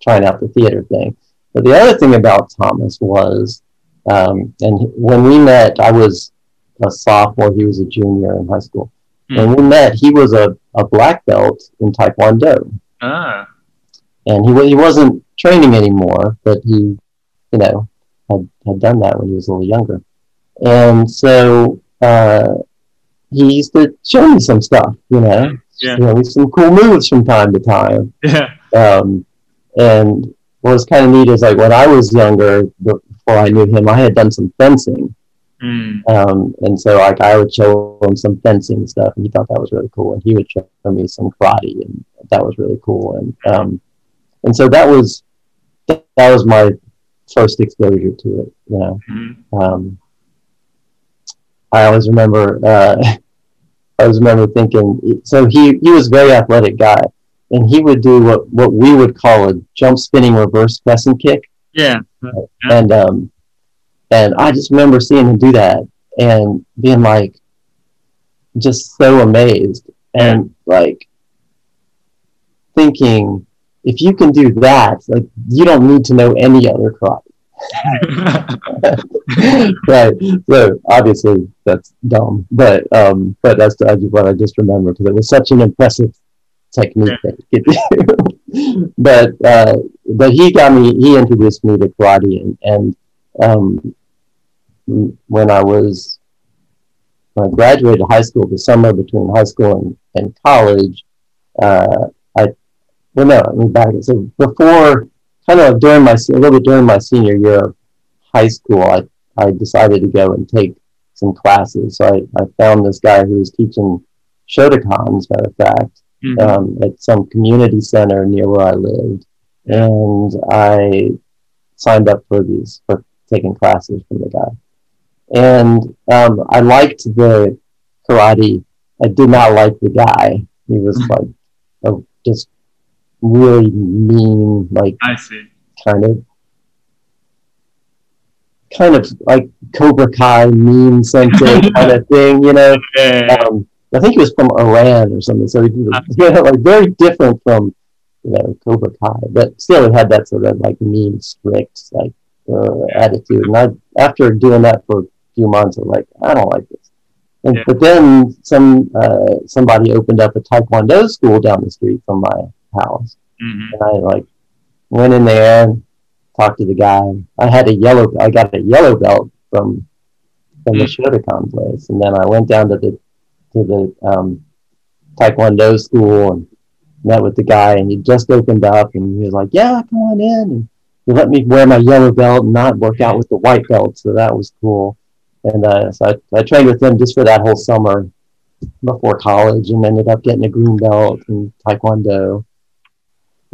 trying out the theater thing. But the other thing about thomas was um, and when we met i was a sophomore he was a junior in high school. When we met he was a, a black belt in taekwondo. Ah. and he he wasn't training anymore, but he, you know, had had done that when he was a little younger, and so uh, he used to show me some stuff, you know, Yeah. you know, some cool moves from time to time. Yeah. Um, and what was kind of neat is like when I was younger, before I knew him, I had done some fencing, Mm. um, and so like I would show him some fencing stuff, and he thought that was really cool. And he would show me some karate, and that was really cool. And um, and so that was that was my first exposure to it. You know, Mm. um, I always remember. Uh, <laughs> I always remember thinking. So he he was a very athletic guy, and he would do what what we would call a jump spinning reverse crescent kick Yeah. and um and I just remember seeing him do that and being like just so amazed and like thinking if you can do that like you don't need to know any other karate <laughs> right. So obviously that's dumb. But um but that's what I just remember because it was such an impressive technique that he could do. <laughs> But uh but he got me he introduced me to karate and, and um when I was when I graduated high school the summer between high school and, and college uh well no let me back it. so before kind of during my a little bit during my senior year of high school I I decided to go and take some classes so I, I found this guy who was teaching Shotokan as a matter of fact Mhm. um, at some community center near where I lived, and I signed up for these for taking classes from the guy. And um, I liked the karate. I did not like the guy. He was Mhm. like a, just really mean, like I see. kind of kind of like Cobra Kai mean centric <laughs> kind of thing, you know Yeah. um, I think he was from Iran or something. So he was <laughs> you know, like very different from you know Cobra Kai, but still he had that sort of like mean, strict like uh, attitude. And I, after doing that for a few months, I'm like, I don't like this. And, Yeah. But then some uh, somebody opened up a Taekwondo school down the street from my house, Mhm. and I like went in there, talked to the guy. I had a yellow, I got a yellow belt from from the Shotokan place, and then I went down to the to the um, Taekwondo school and met with the guy, and he just opened up, and he was like, "Yeah, come on in." And he let me wear my yellow belt and not work out with the white belt, so that was cool. And uh, so I, I trained with him just for that whole summer before college, and ended up getting a green belt in Taekwondo.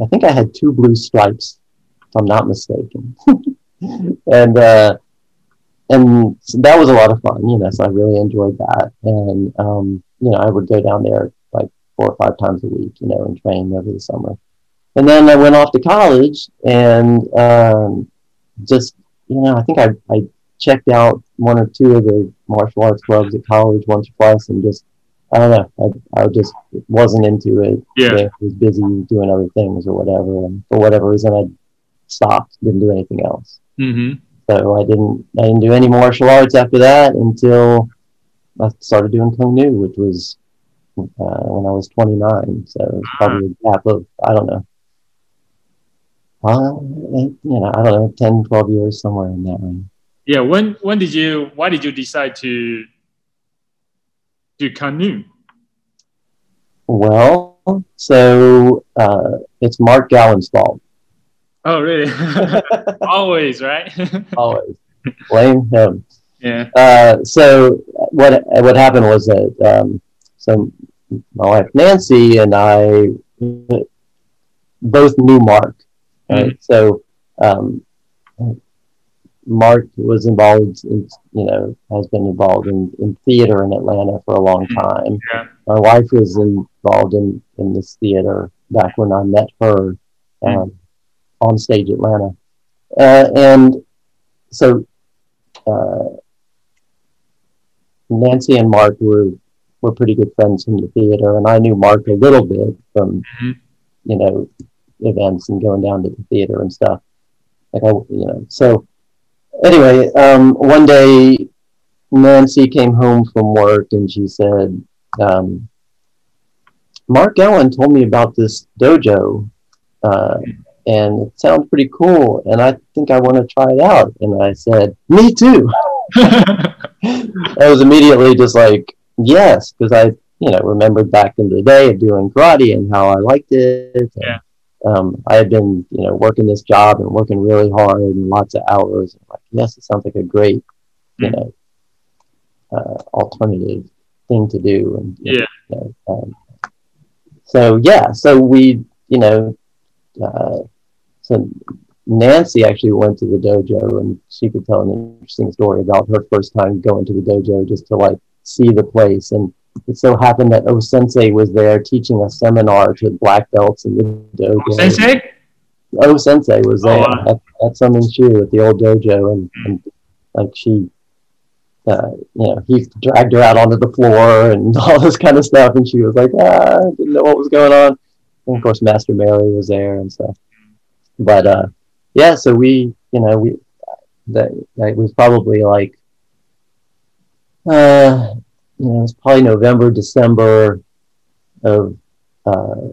I think I had two blue stripes, if I'm not mistaken. <laughs> and uh, and so that was a lot of fun, you know. So I really enjoyed that, and um, you know, I would go down there like four or five times a week, you know, and train over the summer. And then I went off to college, and um, just you know, I think I I checked out one or two of the martial arts clubs at college once or twice, and just I don't know, I, I just wasn't into it. Yeah, I was busy doing other things or whatever, and for whatever reason, I stopped, didn't do anything else. mm-hmm. So I didn't I didn't do any martial arts after that until I started doing Kung Nu, which was uh, when I was 29. So it was probably a gap of I don't know, uh, you know, I don't know, 10, 12 years somewhere in that range. Yeah. When when did you why did you decide to do canoe? Well, so uh, it's Mark Gallen's fault. Oh, really? <laughs> Always, right? <laughs> Always blame him. yeah. Uh, so what what happened was that um, so my wife Nancy and I both knew Mark. Right? So um, Mark was involved in you know has been involved in, in theater in Atlanta for a long time. Yeah. My wife was involved in in this theater back when I met her um, on stage Atlanta, uh, and so uh, Nancy and Mark were were pretty good friends from the theater, and I knew Mark a little bit from Mhm. you know events and going down to the theater and stuff. Like I, you know, so anyway, um, one day Nancy came home from work and she said, um, "Mark Ellen told me about this dojo." Uh, and it sounds pretty cool, and I think I want to try it out. And I said, "Me too." I was immediately just like, yes, because I, you know, remembered back in the day of doing karate and how I liked it. Yeah. Um, I had been, you know, working this job and working really hard and lots of hours. And like, yes, it sounds like a great, you Mm. know, uh, alternative thing to do. And Yeah. you know, um, so yeah, so we, you know, uh, so Nancy actually went to the dojo and she could tell an interesting story about her first time going to the dojo just to like see the place. And it so happened that O Sensei was there teaching a seminar to black belts in the dojo. Sensei? O Sensei was Oh, there wow. at, at Summon Shu at the old dojo and, and like she uh, you know, he dragged her out onto the floor and <laughs> all this kind of stuff and she was like, ah, I didn't know what was going on. And of course Master Mary was there and stuff. But uh yeah, so we you know, we that that was probably like uh know, it was probably November, December of uh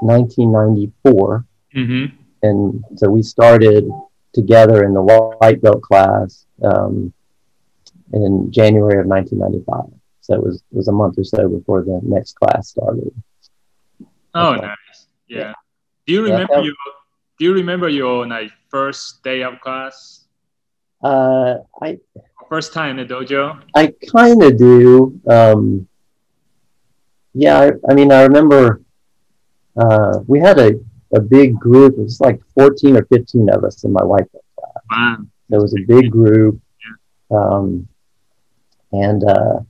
1994 Mm-hmm. and so we started together in the white belt class um, in January of 1995. So it was it was a month or so before the next class started. Oh, Okay. nice. Yeah. Do you remember that- your Do you remember your like first day of class? Uh, I First time in the dojo? I kind of do. Um, yeah, I, I mean, I remember uh, we had a, a big group. It was like 14 or 15 of us in my white belt class. Wow. There was a big group. Um, and, uh,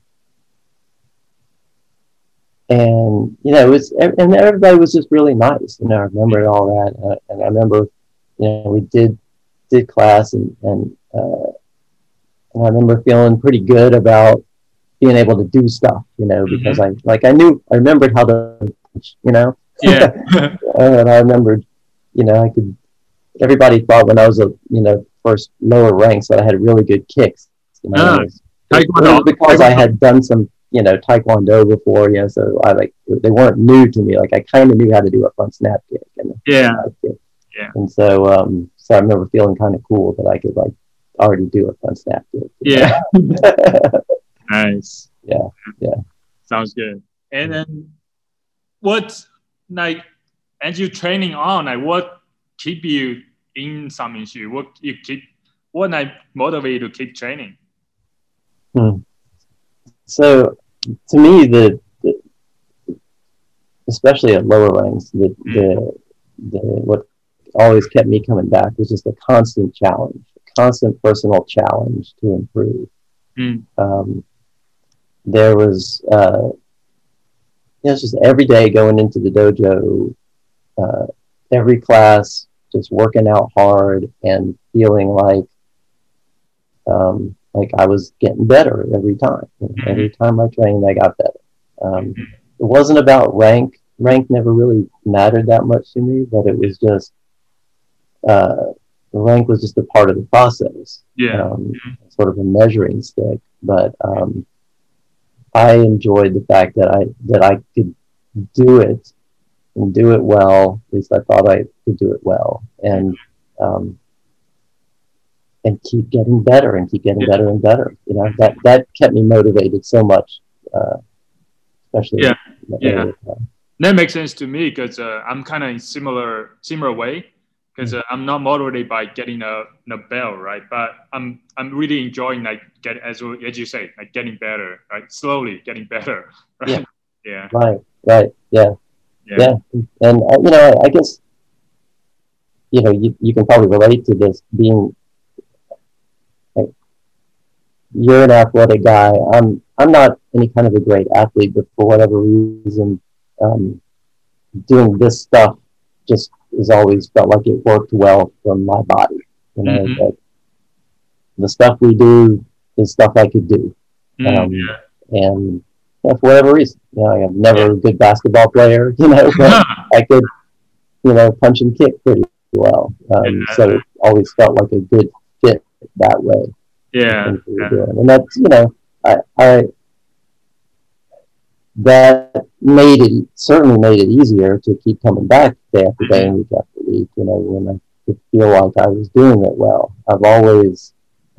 and, you know, it was, and everybody was just really nice. You know, I remember all that. Uh, and I remember, you know, we did, did class and, and, uh, and I remember feeling pretty good about being able to do stuff, you know, because I, like, I knew, I remembered how to, you know, Yeah. <laughs> <laughs> and I remembered, you know, I could. Everybody thought when I was a, you know, first lower ranks that I had really good kicks. You know, Ah, it was- it Taekwondo. was because I had done some, you know, taekwondo before. You know, so I like they weren't new to me. Like I kind of knew how to do a front snap kick and yeah. kick. Yeah. And so, um, so I remember feeling kind of cool that I could like already do a front snap kick. Yeah. <laughs> Nice. Yeah, yeah. Sounds good. And then what like as you training on, like what keep you in some issue? What you keep what like motivate you to keep training? Hmm. So to me the, the, especially at lower ranks, the, mm. the the what always kept me coming back was just a constant challenge, constant personal challenge to improve. Mm. Um, there was uh, you know, just every day going into the dojo, uh, every class, just working out hard and feeling like um, like I was getting better every time. Mm-hmm. Every time I trained, I got better. Um, mm-hmm. It wasn't about rank. Rank never really mattered that much to me, but it was just uh, rank was just a part of the process. Yeah, um, mm-hmm. sort of a measuring stick. But um, I enjoyed the fact that I that I could do it and do it well. At least I thought I could do it well, and um, and keep getting better and keep getting yeah. better and better. You know that that kept me motivated so much, uh, especially yeah, yeah. That makes sense to me because uh, I'm kind of in similar similar way because uh, I'm not motivated by getting a, a bell, right? But I'm I'm really enjoying like get as as you say, like getting better, right? Slowly getting <laughs> better, right? Yeah. yeah. Right. Right. Yeah. Yeah. yeah. And uh, you know, I guess you know you, you can probably relate to this being like, you're an athletic guy. I'm I'm not any kind of a great athlete, but for whatever reason, um, doing this stuff just has always felt like it worked well for my body. You know, mm-hmm. that the stuff we do is stuff I could do. Mm, um, yeah. And for whatever reason, you know, I'm never yeah. a good basketball player, <laughs> you know, but <laughs> I could, you know, punch and kick pretty well. Um, yeah. So it always felt like a good fit that way. Yeah. yeah. And that's, you know, I, I, that made it certainly made it easier to keep coming back day after day and week after week. You know, when I could feel like I was doing it well. I've always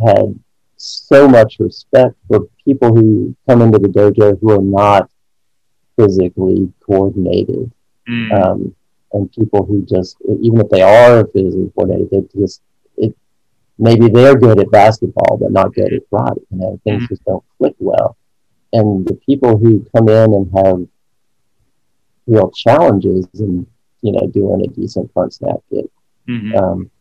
had so much respect for people who come into the dojo who are not physically coordinated, mm. um, and people who just even if they are physically coordinated, they just it maybe they're good at basketball but not good at karate. You know, things mm. just don't click well and the people who come in and have real challenges in you know doing a decent front snap kick mm-hmm. um,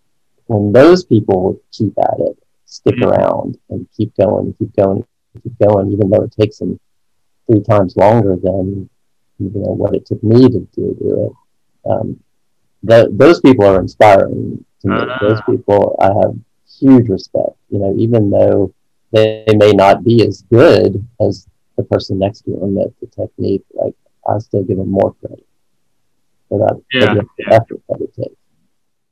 when those people keep at it stick mm-hmm. around and keep going keep going keep going even though it takes them three times longer than you know what it took me to do, do it um, those people are inspiring to me uh-huh. those people i have huge respect you know even though they may not be as good as the person next to him at the technique, like I still give him more credit for that, yeah, yeah. effort that it takes.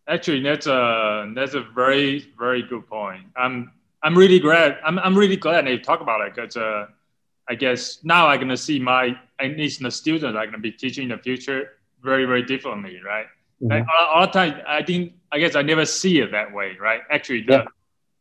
Actually, that's a that's a very very good point. I'm I'm really glad I'm I'm really glad they talk about it because uh, I guess now I'm gonna see my at least the students I'm gonna be teaching in the future very very differently, right? Mm-hmm. Like, all, all the time, I think I guess I never see it that way, right? Actually, the, yeah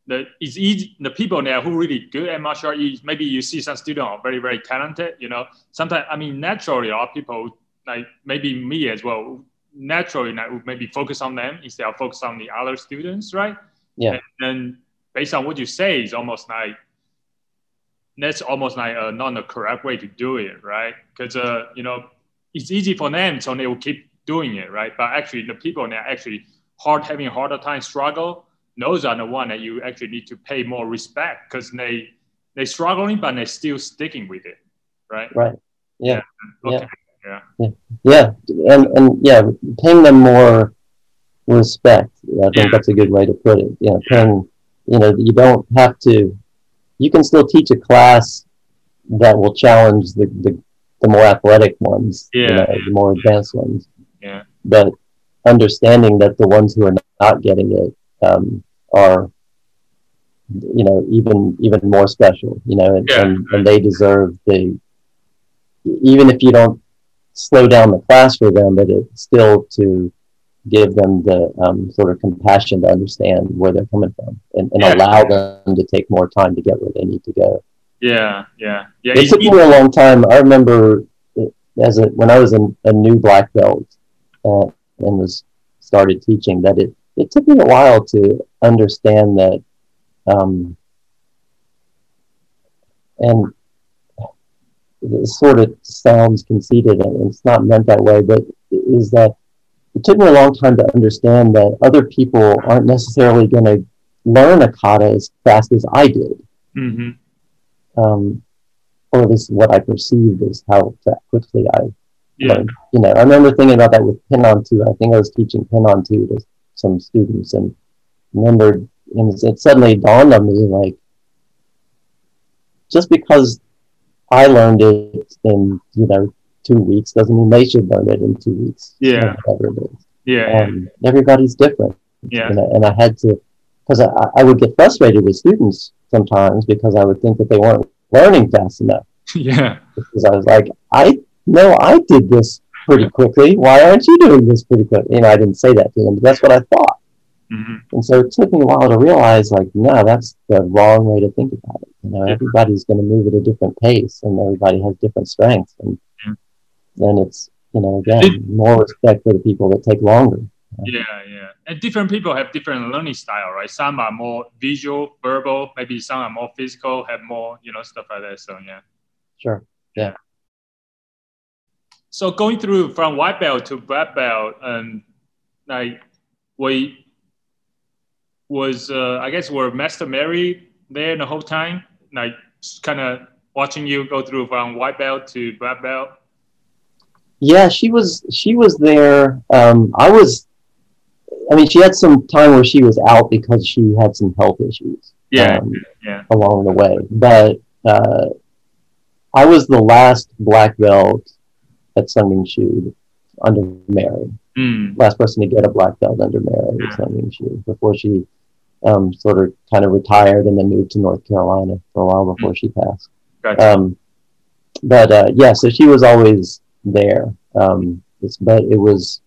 the it's easy the people there who really good at martial arts maybe you see some students are very very talented you know. Sometimes i mean naturally our people like maybe me as well naturally like, maybe focus on them instead of focus on the other students right? Yeah. And then based on what you say is almost like that's almost like uh, not the correct way to do it right? Because uh, you know it's easy for them so they will keep doing it right? But actually the people are actually hard having a harder time struggle those are the one that you actually need to pay more respect because they they struggling but they're still sticking with it right? Right. Yeah. Yeah. Okay. yeah. yeah. Yeah. And and yeah paying them more respect i think yeah. that's a good way to put it. Yeah paying you know you don't have to you can still teach a class that will challenge the the, the more athletic ones yeah, you know, the more advanced ones. Yeah. But understanding that the ones who are not getting it um, are you know even even more special you know and, yeah. and, and they deserve the even if you don't slow down the class for them but it's still to give them the um, sort of compassion to understand where they're coming from and, and yeah. allow them to take more time to get where they need to go Yeah, yeah, yeah. It took me a long time. I remember it, as a, when I was in a new black belt uh, and was started teaching that it it took me a while to understand that, um, and it sort of sounds conceited and it's not meant that way, but is that it took me a long time to understand that other people aren't necessarily going to learn a kata as fast as I did. Mm-hmm. Um, or at least what I perceived is how quickly I Yeah, learned. You know, I remember thinking about that with Pinan two. I think I was teaching Pinan two to some students and remembered, and it suddenly dawned on me like, just because I learned it in, you know, two weeks doesn't mean they should learn it in two weeks. Yeah. Whatever it is. yeah, Um, everybody's different. yeah, And I, and I had to, because I, I would get frustrated with students sometimes because I would think that they weren't learning fast enough. <laughs> yeah, Because I was like, I know I did this pretty quickly. Why aren't you doing this pretty quick? You know, I didn't say that to them, but that's what I thought. hmm And so it took me a while to realize, like, no, that's the wrong way to think about it. You know, Yeah. everybody's going to move at a different pace, and everybody has different strengths, and Yeah. then it's, you know, again, more respect for the people that take longer. yeah, yeah. And different people have different learning style, right? Some are more visual, verbal. Maybe some are more physical, have more, you know, stuff like that. So yeah. Sure. So going through from white belt to black belt, and like we was, uh, I guess, were Master Mary there the whole time, like kind of watching you go through from white belt to black belt. Yeah, she was she was there. Um, I was. I mean, she had some time where she was out because she had some health issues. Yeah, Um, yeah, along the way. But uh, I was the last black belt at Sungmin Shu under Mary. mm, Last person to get a black belt under Mary Yeah. Shu before she um, sort of kind of retired and then moved to North Carolina for a while before she passed. gotcha. Um, but uh, yeah, so she was always there. Um, it's, but it was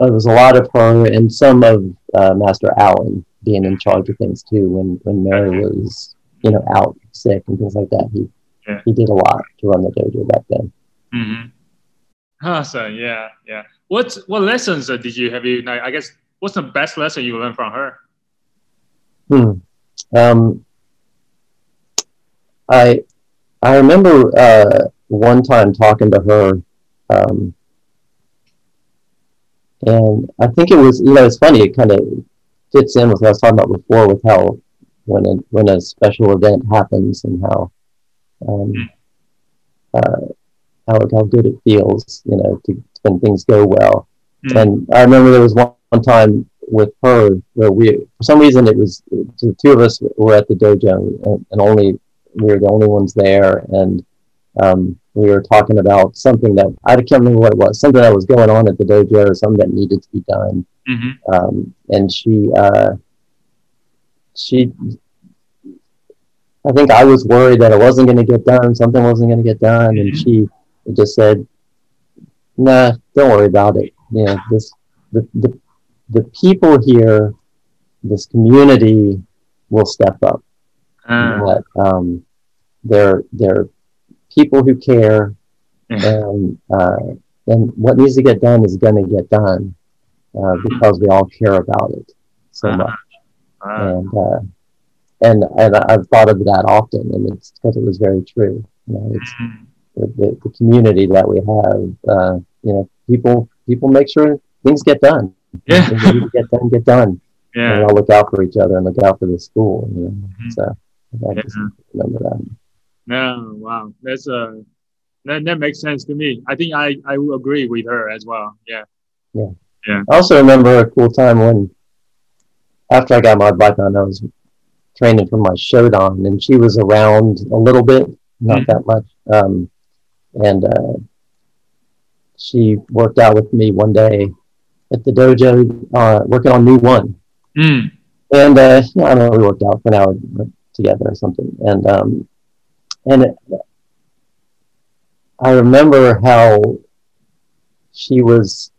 it was a lot of her and some of uh, Master Allen being in charge of things too. When when Mary was you know out sick and things like that, he Yeah. he did a lot to run the dojo back then. Mm-hmm. Awesome. Yeah, yeah. What what lessons uh, did you have? You I guess what's the best lesson you learned from her? Hmm. Um, I I remember uh, one time talking to her, um, and I think it was you know it's funny it kind of fits in with what I was talking about before with how when a when a special event happens and how um, uh, how how good it feels you know to when things go well. Mm. And I remember there was one, one time with her where we, for some reason, it was the two of us were at the dojo and, and only we were the only ones there, and um, we were talking about something that I can't remember what it was, something that was going on at the dojo, or something that needed to be done. Mm-hmm. Um, and she, uh, she, I think I was worried that it wasn't going to get done, something wasn't going to get done, and Mhm. She just said, "Nah, don't worry about it. Know, this the the the people here, this community will step up. Uh, what? Um, they're they're people who care, and uh, and what needs to get done is going to get done uh, because we all care about it so Uh-huh. much. Uh, And uh, and and I've thought of that often, and it's because it was very true. You know, it's mm, the, the, community that we have. Uh, you know, people people make sure things get done. Yeah. Things need to get done, get done. And we all look out for each other and look out for the school. You know? Mhm. So I just remember that. No, wow. That's uh that, that makes sense to me. I think I, I will agree with her as well. Yeah. Yeah. Yeah. I also remember a cool time when, after I got my black belt, I was training for my Shodan, and she was around a little bit, not Mhm. that much. Um, and uh, she worked out with me one day at the dojo, uh, working on new one. Mm. And uh, yeah, I don't know, we worked out for an hour together or something. And um, and it, I remember how she was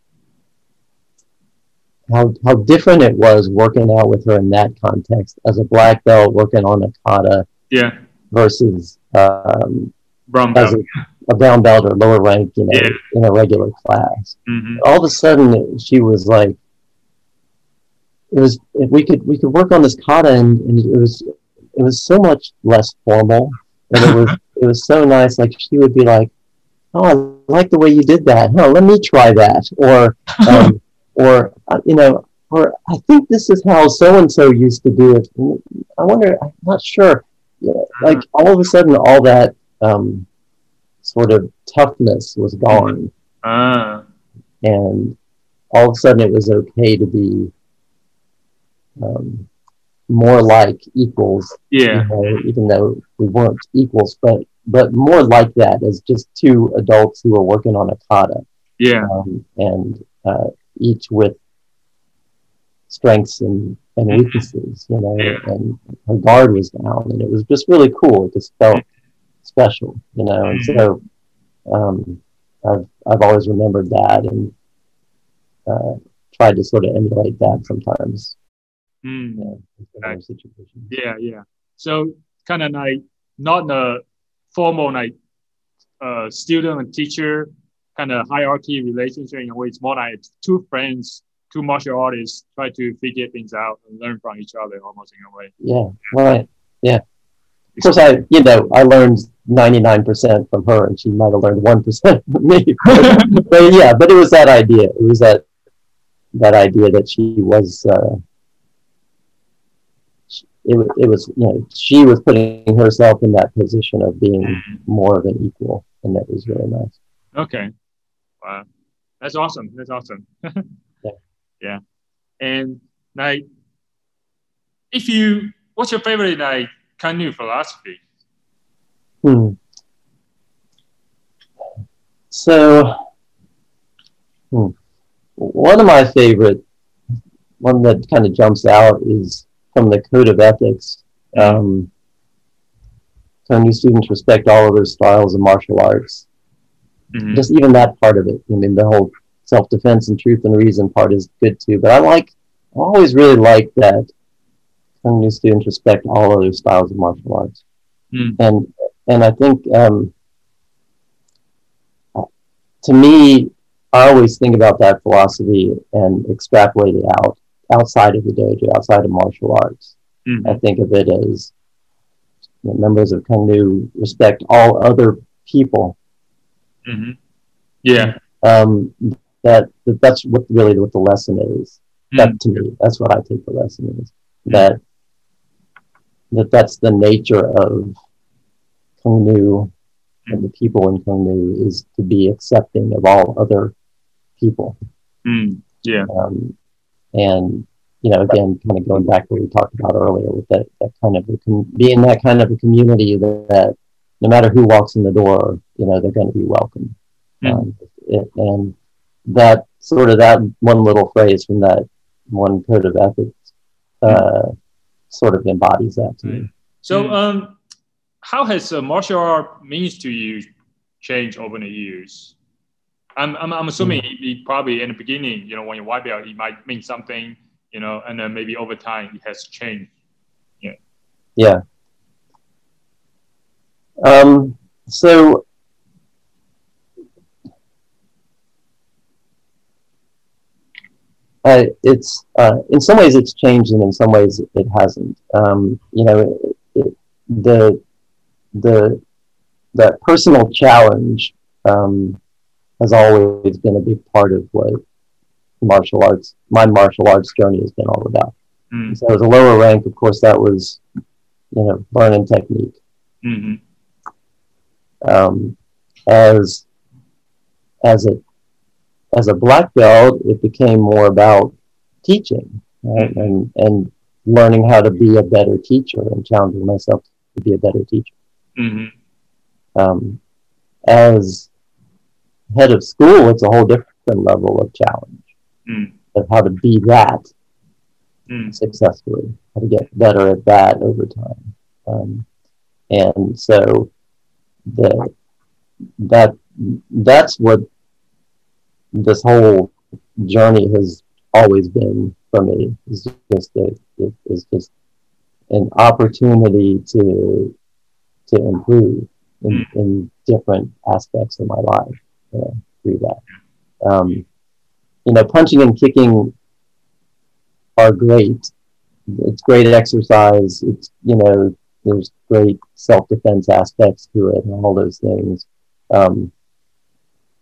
how how different it was working out with her in that context as a black belt working on a kata Yeah. versus um, Brown belt. A, brown belt or lower rank, you know, Yeah. in a regular class. hmm All of a sudden, she was like, "It was if we could we could work on this kata, and, and it was it was so much less formal, and it was <laughs> it was so nice. Like she would be like, "Oh, I like the way you did that. Huh, let me try that," or um, <laughs> or uh, you know, or I think this is how so and so used to do it. I wonder. I'm not sure. Yeah, like all of a sudden, all that um, sort of toughness was gone, Ah, and all of a sudden, it was okay to be um, more like equals. yeah. You know, even though we weren't equals, but but more like that as just two adults who are working on a kata Yeah. um, and uh, each with strengths and, and Mhm. weaknesses, you know, Yeah. and her guard was down, and it was just really cool. It just felt special, you know, and so um, I've I've always remembered that and uh, tried to sort of emulate that sometimes. Mm. You know, in similar Right. situations. Yeah, yeah. So kind of like not a formal like uh, student and teacher kind of hierarchy relationship in a way. It's more like two friends, two martial artists try to figure things out and learn from each other almost in a way. Yeah, right. Yeah. Of course, I you know I learned ninety nine percent from her, and she might have learned one percent from me. <laughs> But, but yeah, but it was that idea. It was that that idea that she was. Uh, sh- it, it was you know she was putting herself in that position of being Mm. more of an equal, and that was really nice. Okay. Wow. That's awesome. That's awesome. <laughs> Yeah. Yeah. And like, if you, what's your favorite like Kanu philosophy? Hmm. So, hmm. one of my favorite, one that kind of jumps out is from the Code of Ethics. Um, so new students respect all of other styles of martial arts. Mhm. Just even that part of it. I mean, the whole self-defense and truth and reason part is good too. But I like, I always really like that some new students respect all other styles of martial arts. Hmm. And and I think um, to me, I always think about that philosophy and extrapolate it out outside of the dojo, outside of martial arts. Mhm. I think of it as you know, members of Kung Nu respect all other people. Mhm. Yeah. Um, that, that that's what really what the lesson is. Mm. That to me, that's what I take the lesson is. That that that's the nature of Kung Nu and the people in Kung Nu is to be accepting of all other people. Mm. Yeah. Um, and you know, again, kind of going back to what we talked about earlier with that, that kind of com- being that kind of a community that, that no matter who walks in the door, you know, they're going to be welcome. Mm. Um, it, and that sort of that one little phrase from that one code of ethics uh, sort of embodies that to me. So, Mm. um, how has uh, martial art means to you changed over the years? I'm, I'm, I'm assuming it, it probably in the beginning, you know, when you wipe out, belt, it might mean something, you know, and then maybe over time it has changed. Yeah. Um, so uh, it's uh, in some ways it's changed and in some ways it hasn't. Um, you know, it, it, the the that personal challenge um, has always been a big part of what martial arts, my martial arts journey has been all about. Mm. So as a lower rank, of course, that was, you know, learning technique. hmm Um, as as a as a black belt, it became more about teaching right? and and learning how to be a better teacher and challenging myself to be a better teacher. hmm Um, as head of school, it's a whole different level of challenge Mm. of how to be that Mm. successfully, how to get better at that over time. Um, and so the that that's what this whole journey has always been for me. Is just a, it is just an opportunity to to improve in, mm. in different aspects of my life uh, through that. Um, you know, punching and kicking are great. It's great exercise. It's, you know, there's great self defense aspects to it and all those things. Um,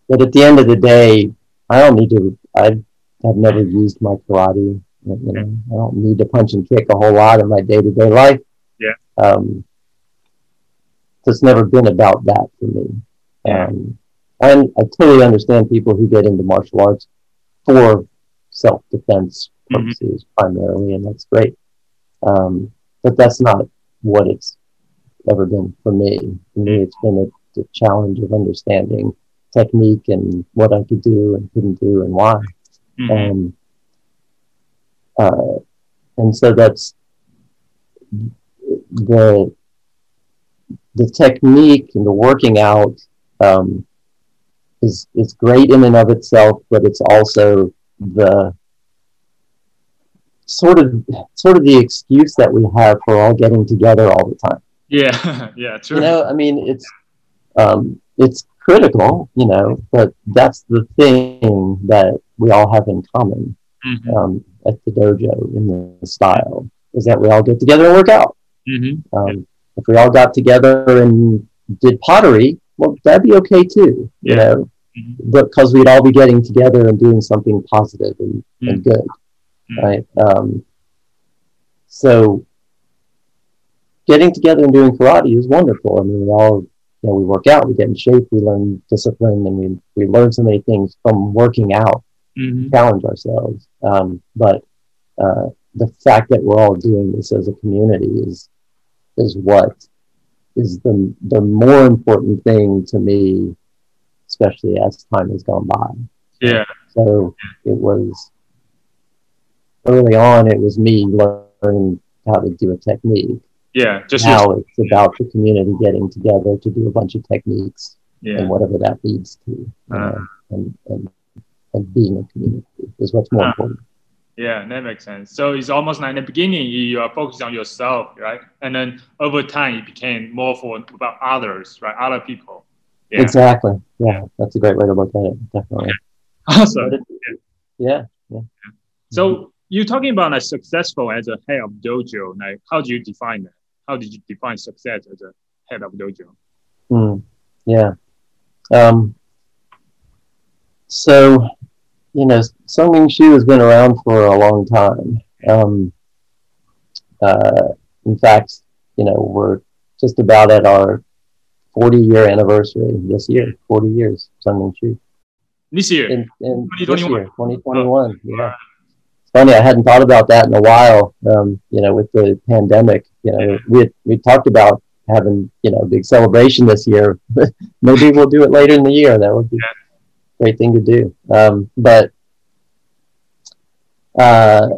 but at the end of the day, I don't need to, I have never used my karate. You know, I don't need to punch and kick a whole lot in my day to day life. Yeah. Um, so it's never been about that for me. Um, and I totally understand people who get into martial arts for self defense mm-hmm. purposes mm-hmm. primarily, and that's great. Um, but that's not what it's ever been for me. For me, it's been a, a, challenge of understanding technique and what I could do and couldn't do and why. Mm-hmm. Um, uh, and so that's the the technique and the working out um, is is great in and of itself, but it's also the sort of sort of the excuse that we have for all getting together all the time. Yeah, <laughs> yeah, true. You know, I mean, it's um, it's critical, you know, but that's the thing that we all have in common mm-hmm. um, at the dojo in the style is that we all get together and work out. Mm-hmm. Um, if we all got together and did pottery, well, that'd be okay too, yeah. you know, mm-hmm. because we'd all be getting together and doing something positive and, and Mm-hmm. good, Mm. right? Um, so getting together and doing karate is wonderful. I mean, we all, you know, we work out, we get in shape, we learn discipline, and we, we learn so many things from working out, Mhm. challenge ourselves. Um, but uh, the fact that we're all doing this as a community is is what is the the more important thing to me, especially as time has gone by. Yeah, So it was early on. It was me learning how to do a technique. Yeah, just now it's about the community getting together to do a bunch of techniques yeah, and whatever that leads to, Uh. know, and, and and being a community is what's more Uh. important. yeah, that makes sense. So it's almost like in the beginning you are focused on yourself, right? And then over time it became more for about others, right? Other people. Yeah, Exactly. Yeah, that's a great way to look at it. Definitely. <laughs> awesome. Yeah. it- yeah. So you're talking about like successful as a head of dojo. Like, how do you define that? How did you define success as a head of dojo? Mm, yeah. Um, so, you know, Sung Ming Shu has been around for a long time. Um, uh, in fact, you know, we're just about at our 40 year anniversary this year. 40 years, Sung Ming Shu. This year, In, in this 2021. year, 2021. Yeah. It's funny, I hadn't thought about that in a while. Um, you know, with the pandemic, you know, we we talked about having you know a big celebration this year. <laughs> Maybe we'll do it later in the year. That would be a great thing to do. Um, but uh,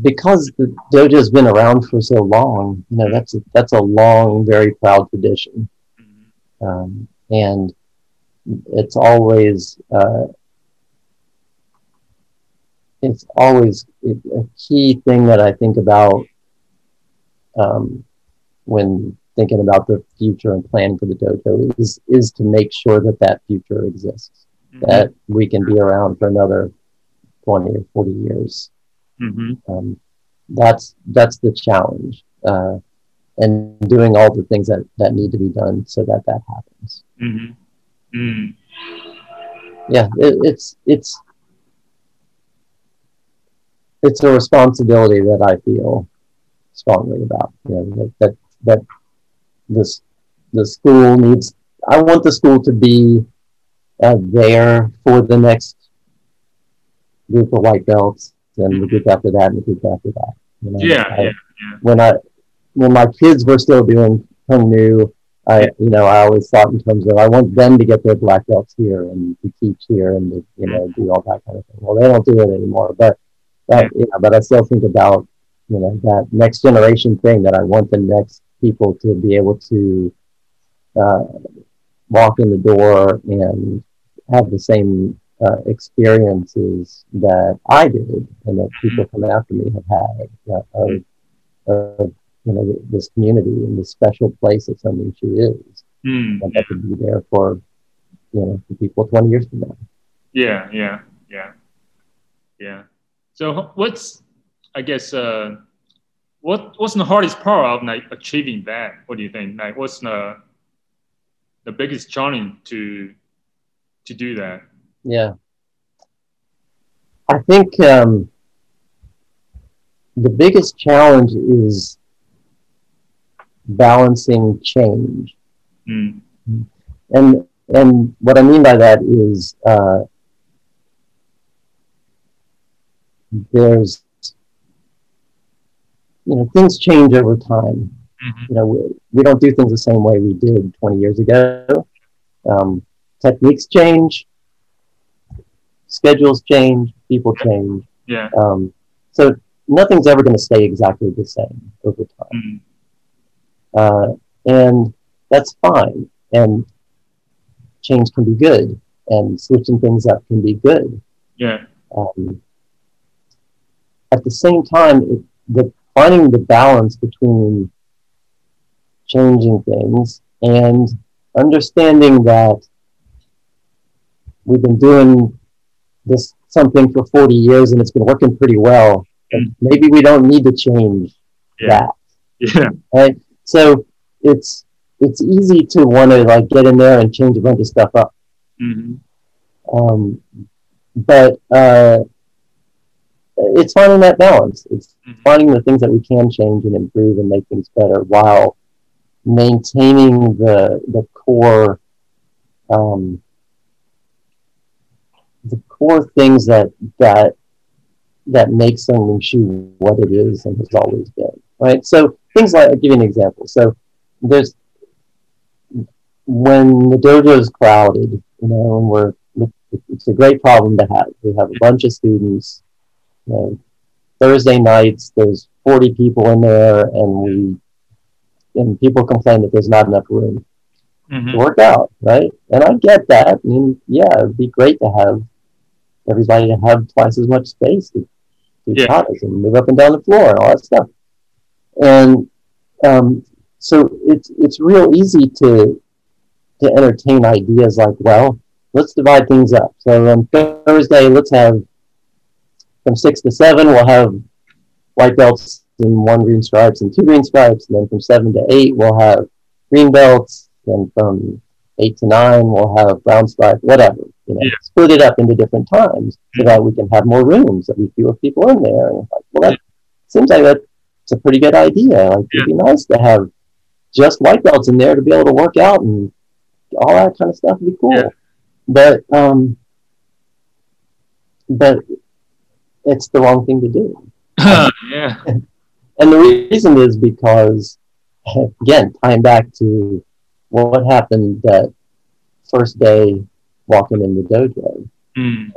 because the dojo's been around for so long, you know, that's a, that's a long, very proud tradition, Mhm. um, and it's always uh, it's always a a key thing that I think about um, when thinking about the future and planning for the dojo is is to make sure that that future exists, Mhm. that we can be around for another twenty or forty years. Mhm. Um, that's that's the challenge, uh, and doing all the things that that need to be done so that that happens. Mhm. Mm. yeah, it, it's it's it's a responsibility that I feel strongly about. You know, that that, that this the school needs. I want the school to be uh, there for the next group of white belts, and the group after that, and the group after that. You know, Yeah, I- yeah, When I when my kids were still doing Kung Nu, I you know I always thought in terms of I want them to get their black belts here and to teach here and to you know do all that kind of thing. Well, they don't do it anymore, but that you know, but I still think about you know that next generation thing that I want the next people to be able to uh, walk in the door and have the same uh, experiences that I did and that people come after me have had uh, of, of you know this community and this special place that Sung Ming Shu is, Mm. and that could be there for you know for people 20 years from now. Yeah, yeah, yeah, yeah. So what's, I guess, uh, what what's the hardest part of like achieving that? What do you think? Like, what's the the biggest challenge to to do that? Yeah. I think um, the biggest challenge is balancing change. Mm. And and what I mean by that is uh, there's you know things change over time. Mhm. You know we, we don't do things the same way we did 20 years ago. Um, techniques change, schedules change, people change. Yeah. Um, so nothing's ever going to stay exactly the same over time, Mm. uh, and that's fine. And change can be good, and switching things up can be good. Yeah. Um, at the same time, it, the finding the balance between changing things and understanding that we've been doing this something for 40 years and it's been working pretty well. And maybe we don't need to change Yeah. that Yeah. right? So it's it's easy to want to like get in there and change a bunch of stuff up, hmm um, but uh, it's finding that balance. It's Mhm. finding the things that we can change and improve and make things better while maintaining the the core um, the core things that that that makes Sung Ming Shu what it is and has always been. Right. So things like I'll give you an example. So there's when the dojo is crowded, you know, and we're it's a great problem to have. We have a bunch of students. You know, Thursday nights, there's 40 people in there, and we and people complain that there's not enough room hmm to work out, right? And I get that. I mean, yeah, it'd be great to have everybody to have twice as much space to do Yeah. and move up and down the floor and all that stuff. And um, so it's it's real easy to to entertain ideas like, well, let's divide things up. So on Thursday, let's have from six to seven, we'll have white belts and one green stripes and two green stripes, and then from seven to eight, we'll have green belts. And from eight to nine, we'll have brown stripe, whatever. You know, Yeah. split it up into different times so that we can have more rooms, that we fewer people in there. And like, well, that seems like that's a pretty good idea. Like, it'd be nice to have just white belts in there to be able to work out and all that kind of stuff would be cool. Yeah. But um, but it's the wrong thing to do. <laughs> yeah. And the reason is because, again, tying back to what happened that first day walking in the dojo Mm.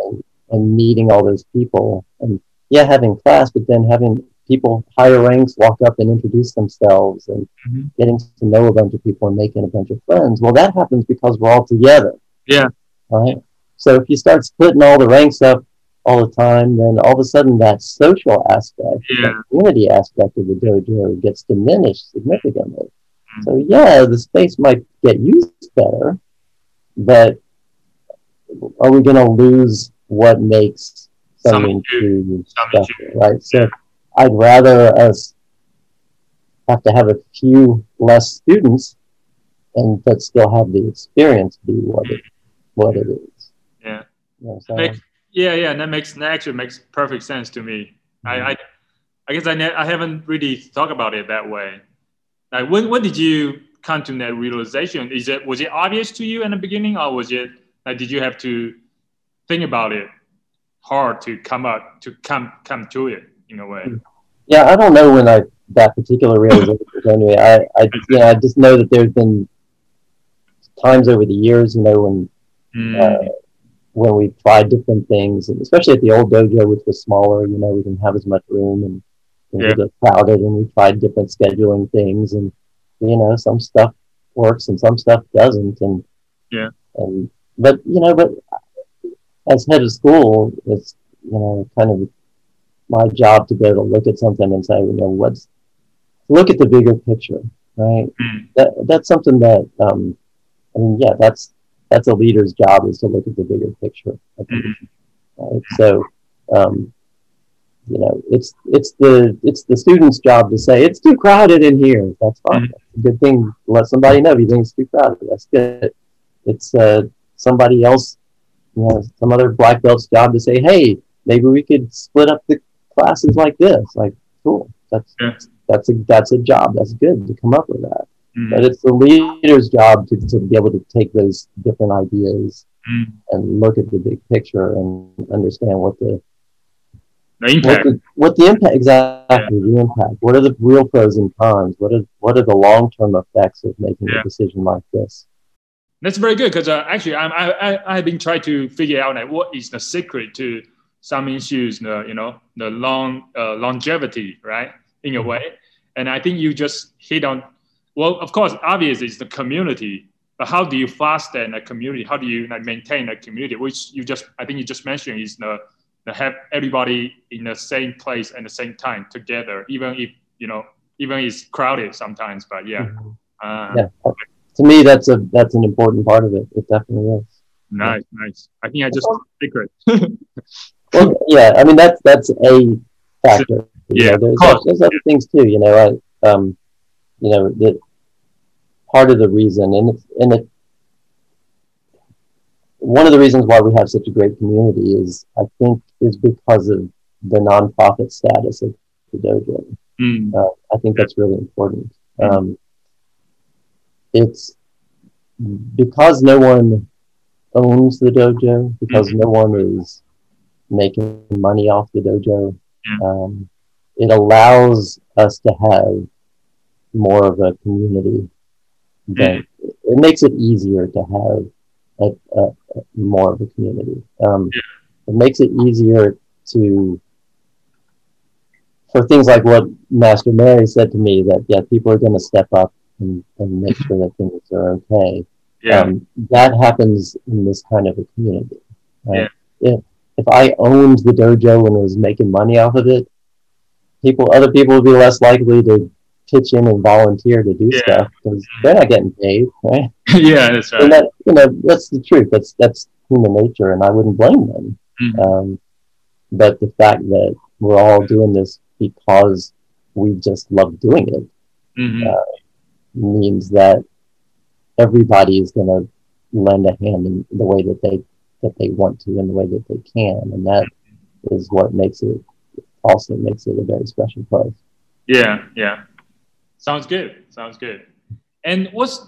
and meeting all those people, and yeah, having class, but then having people higher ranks walk up and introduce themselves and Mhm. getting to know a bunch of people and making a bunch of friends. Well, that happens because we're all together. Yeah. Right. So if you start splitting all the ranks up all the time, then all of a sudden that social aspect, Yeah. that community aspect of the dojo gets diminished significantly. Mm. So yeah, the space might get used better, but are we going to lose what makes Sung Ming Shu to special, right? So I'd rather us have to have a few less students and but still have the experience be what it what it is. Yeah. You know what I'm Make- saying? Yeah, yeah, that makes that actually makes perfect sense to me. I, I, I guess I, ne- I haven't really thought about it that way. Like, when, when did you come to that realization? Is it was it obvious to you in the beginning, or was it like did you have to think about it hard to come up to come come to it in a way? Yeah, I don't know when I that particular realization came to me. I, I you know, I just know that there's been times over the years, you know, when Mm, uh, when we tried different things, and especially at the old dojo, which was smaller, you know, we didn't have as much room and things Yeah. would crowded, and we tried different scheduling things, and you know, some stuff works and some stuff doesn't, and Yeah. and but you know, but as head of school, it's you know, kind of my job to be able to look at something and say, you know, what's look at the bigger picture, right? Mm. That that's something that um, I mean, yeah, that's that's a leader's job is to look at the bigger picture. Mhm. right? So, um, you know, it's it's the it's the student's job to say it's too crowded in here. That's fine. Mhm. That's a good thing. Let somebody know if you think it's too crowded. That's good. It's uh, somebody else, you know, some other black belt's job to say, hey, maybe we could split up the classes like this. Like, cool. That's Yeah. that's a that's a job. That's good to come up with that. Mm. But it's the leader's job to, to be able to take those different ideas Mm. and look at the big picture and understand what the The what impact. the, what the impact exactly the impact. What are the real pros and cons? What are what are the long term effects of making Yeah. a decision like this? That's very good because uh, actually I'm, I, I, I've been trying to figure out like, what is the secret to Sung Ming Shu's, the, you know, the long uh, longevity, right, in a way. And I think you just hit on, well, of course, obviously it's the community, but how do you foster a community? How do you like, maintain a community? Which you just, I think you just mentioned is the, the have everybody in the same place at the same time together, even if, you know, even if it's crowded sometimes, but yeah. Uh, Yeah. To me, that's a that's an important part of it. It definitely is. Nice, nice. I think I just secret. <laughs> Well, yeah, I mean that's that's a factor. You Yeah, know, of there's, course. there's other things too. You know, I, um, you know, that part of the reason, and it's, and it, one of the reasons why we have such a great community is, I think, is because of the nonprofit status of the dojo. Mm, Uh, I think that's really important. Um, it's because no one owns the dojo, because no one is making money off the dojo. Yeah. Um, it allows us to have more of a community. That it makes it easier to have a, a, a more of a community. Um, It makes it easier to for things like what Master Mary said to me that yeah, people are going to step up and, and make sure that things are okay. yeah. Um, that happens in this kind of a community. Yeah. If if I owned the dojo and was making money off of it, people, other people would be less likely to pitch in and volunteer to do Yeah. stuff because they're not getting paid, right? <laughs> yeah, that's And that you know that's the truth. That's that's human nature, and I wouldn't blame them. Mhm. Um, but the fact that we're all doing this because we just love doing it Mhm. uh, means that everybody is going to lend a hand in the way that they that they want to in the way that they can and that is what makes it also makes it a very special place Yeah, yeah. Sounds good. Sounds good. And what's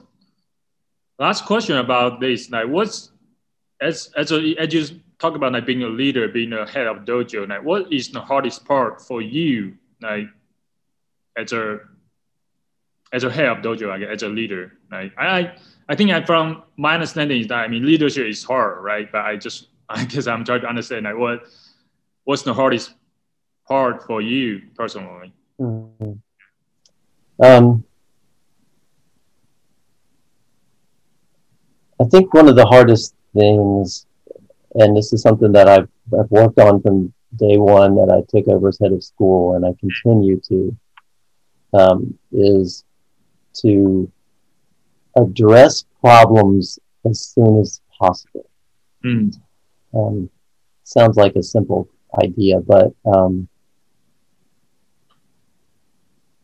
last question about this? Like, what's as as a as you talk about like being a leader, being a head of dojo. Like, what is the hardest part for you? Like, as a as a head of dojo, as a leader. Like, I I think I from my understanding is that I mean leadership is hard, right? But I just <laughs> I guess I'm trying to understand like what what's the hardest part for you personally. Mm-hmm. Um, I think one of the hardest things, and this is something that I've, I've worked on from day one that I took over as head of school, and I continue to, um, is to address problems as soon as possible. Mm. Um, sounds like a simple idea, but um,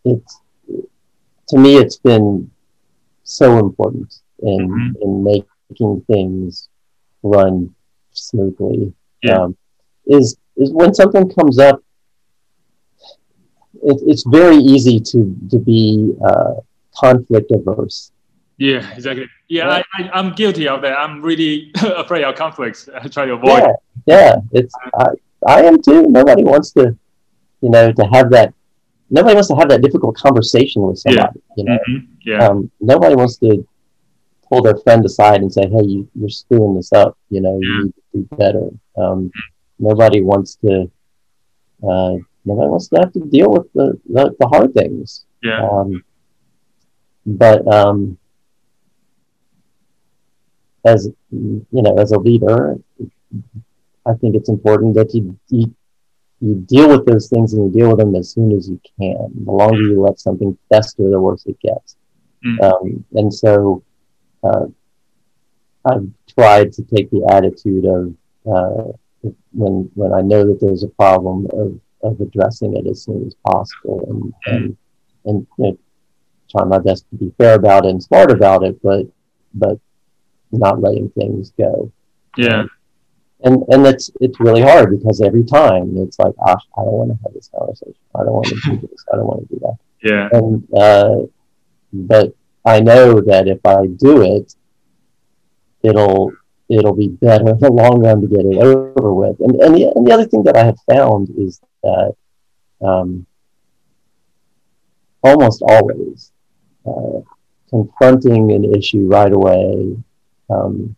it's to me it's been so important in Mhm. in making things run smoothly. Yeah. Um, is is when something comes up, it, it's very easy to to be uh, conflict averse. Yeah, exactly. Yeah. I, I'm guilty of that. I'm really <laughs> afraid of conflicts. <laughs> I try to avoid. Yeah, yeah. It's I, I am too. Nobody wants to, you know, to have that. Nobody wants to have that difficult conversation with Yeah. somebody. You know, Mhm. Yeah, um, nobody wants to pull their friend aside and say, "Hey, you, you're screwing this up. You know, Yeah. you need to do better." Um, nobody wants to. Uh, nobody wants to have to deal with the the, the hard things. yeah, Um, but um, as you know, as a leader, I think it's important that you you, you deal with those things and you deal with them as soon as you can. The longer you let something fester, the worse it gets. Mm. Um, and so uh, I've tried to take the attitude of uh, when when I know that there's a problem of, of addressing it as soon as possible and mm. and, and you know, try my best to be fair about it and smart about it, but but not letting things go. Yeah and and it's it's really hard because every time it's like, gosh, I don't want to have this conversation. I don't want to do this. I don't want to do that. Yeah. And uh, but I know that if I do it, it'll it'll be better in the long run to get it over with. And and the, and the other thing that I have found is that um, almost always uh, confronting an issue right away. Um,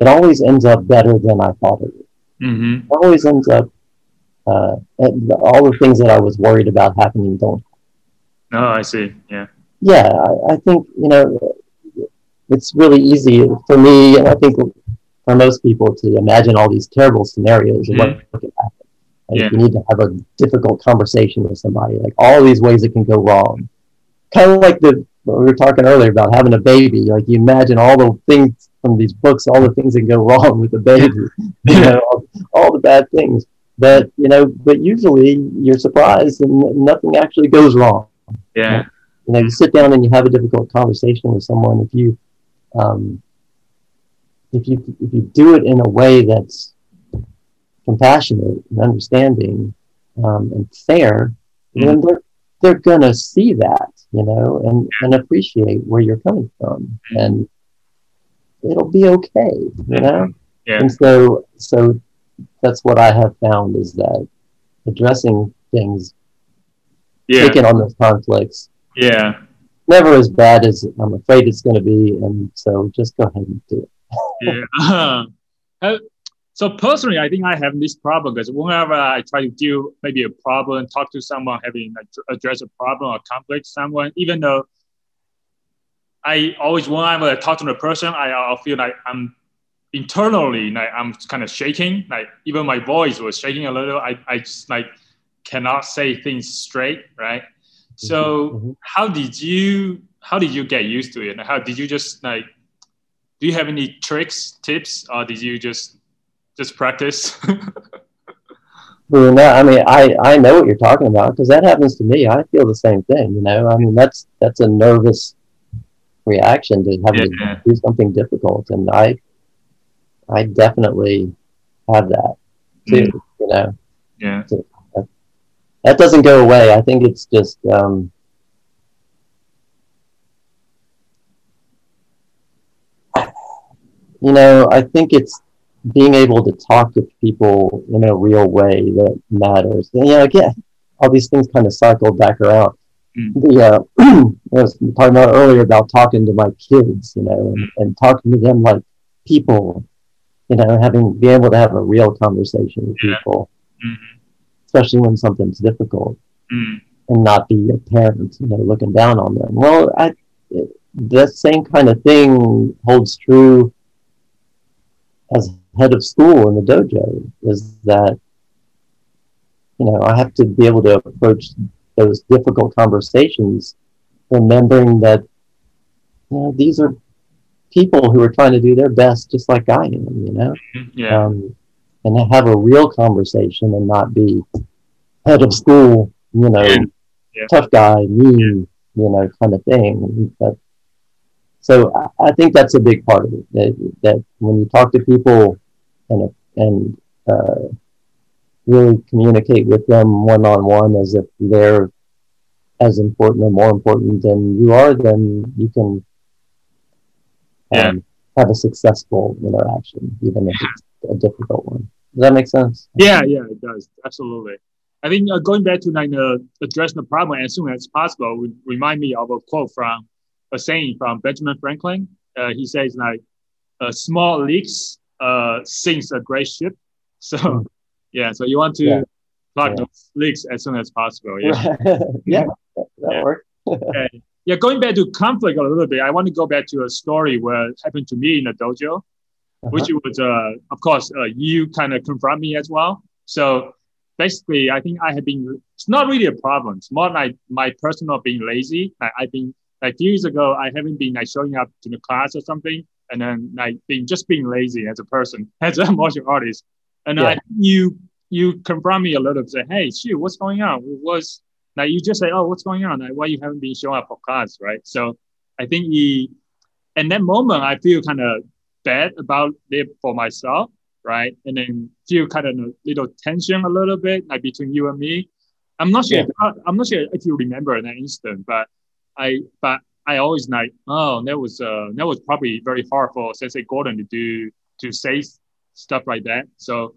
it always ends up better than I thought it would. Mm-hmm. It always ends up, uh, all the things that I was worried about happening don't. Oh, I see. Yeah. Yeah, I, I think, you know, it's really easy for me, and I think for most people, to imagine all these terrible scenarios of mm-hmm. what could happen. Like yeah. you need to have a difficult conversation with somebody, like all these ways it can go wrong. Kind of like the we were talking earlier about having a baby. Like you imagine all the things from these books, all the things that go wrong with the baby, you know, all, all, the bad things. But you know, but usually you're surprised and nothing actually goes wrong. Yeah. You know, you sit down and you have a difficult conversation with someone. If you, um, if you if you do it in a way that's compassionate and understanding um, and fair, mm-hmm. then they're they're gonna see that, you know, and and appreciate where you're coming from, mm-hmm. and it'll be okay, you know? Yeah. And so, so that's what I have found is that addressing things, yeah. taking on those conflicts, yeah, never as bad as I'm afraid it's going to be. And so just go ahead and do it. yeah. <laughs> Uh, so personally, I think I have this problem because whenever I try to deal maybe a problem, talk to someone, having like, address a problem or conflict someone, even though I always when I'm uh, talking to a person, I i feel like I'm internally like I'm kind of shaking. Like even my voice was shaking a little. I I just like cannot say things straight, right? So mm-hmm. mm-hmm. how did you how did you get used to it? How did you just like do you have any tricks, tips, or did you just just practice? <laughs> well, no, I mean, I, I know what you're talking about because that happens to me. I feel the same thing. You know, I mean, that's that's a nervous reaction to having yeah. to do something difficult. And I, I definitely have that too, mm. you know? Yeah. So that, that, doesn't go away. I think it's just, um, you know, I think it's being able to talk to people in a real way that matters. And, you know, again, all these things kind of cycle back around. Mm. The uh, <clears throat> I was talking about earlier about talking to my kids, you know, and, mm. and talking to them like people, you know, having be able to have a real conversation with yeah. people, mm-hmm. especially when something's difficult, mm. and not be a parent, you know, looking down on them. Well, I the same kind of thing holds true as head of school in the dojo. Is that you know I have to be able to approach those difficult conversations, remembering that you know these are people who are trying to do their best, just like I am. You know, mm-hmm. yeah. Um, and have a real conversation and not be head of school, you know, yeah. tough guy, mean, you know, kind of thing. But, so I, I think that's a big part of it. That, that when you talk to people and and uh, really communicate with them one on one as if they're as important or more important than you are, then you can um, yeah. have a successful interaction, even if it's a difficult one. Does that make sense? Yeah, yeah, it does. Absolutely. I think uh, going back to like uh, addressing the problem as soon as possible would remind me of a quote from a saying from Benjamin Franklin. Uh, he says like, uh, "Small leaks uh, sinks a great ship." <laughs> So. Yeah, so you want to yeah. plug yeah. those leaks as soon as possible. Yeah, <laughs> yeah, that yeah. works. <laughs> okay. Yeah, going back to conflict a little bit, I want to go back to a story where it happened to me in the dojo. uh-huh. which was, uh, of course, uh, you kind of confront me as well. So basically, I think I have been, it's not really a problem. It's more like my personal being lazy. Like I've been, like a few years ago, I haven't been like showing up to the class or something. And then like being, just being lazy as a person, <laughs> as a martial artist. And yeah. I, you, you confront me a little bit, say, hey, shoot, what's going on? What's, like you just say, oh, what's going on? Like, why you haven't been showing up for class, right? So I think he, in that moment, I feel kind of bad about it for myself, right? And then feel kind of a little tension a little bit like between you and me. I'm not sure. Yeah. If, I'm not sure if you remember that instant, but I but I always like, oh, that was uh that was probably very hard for Sensei Gordon to do to say stuff like that. So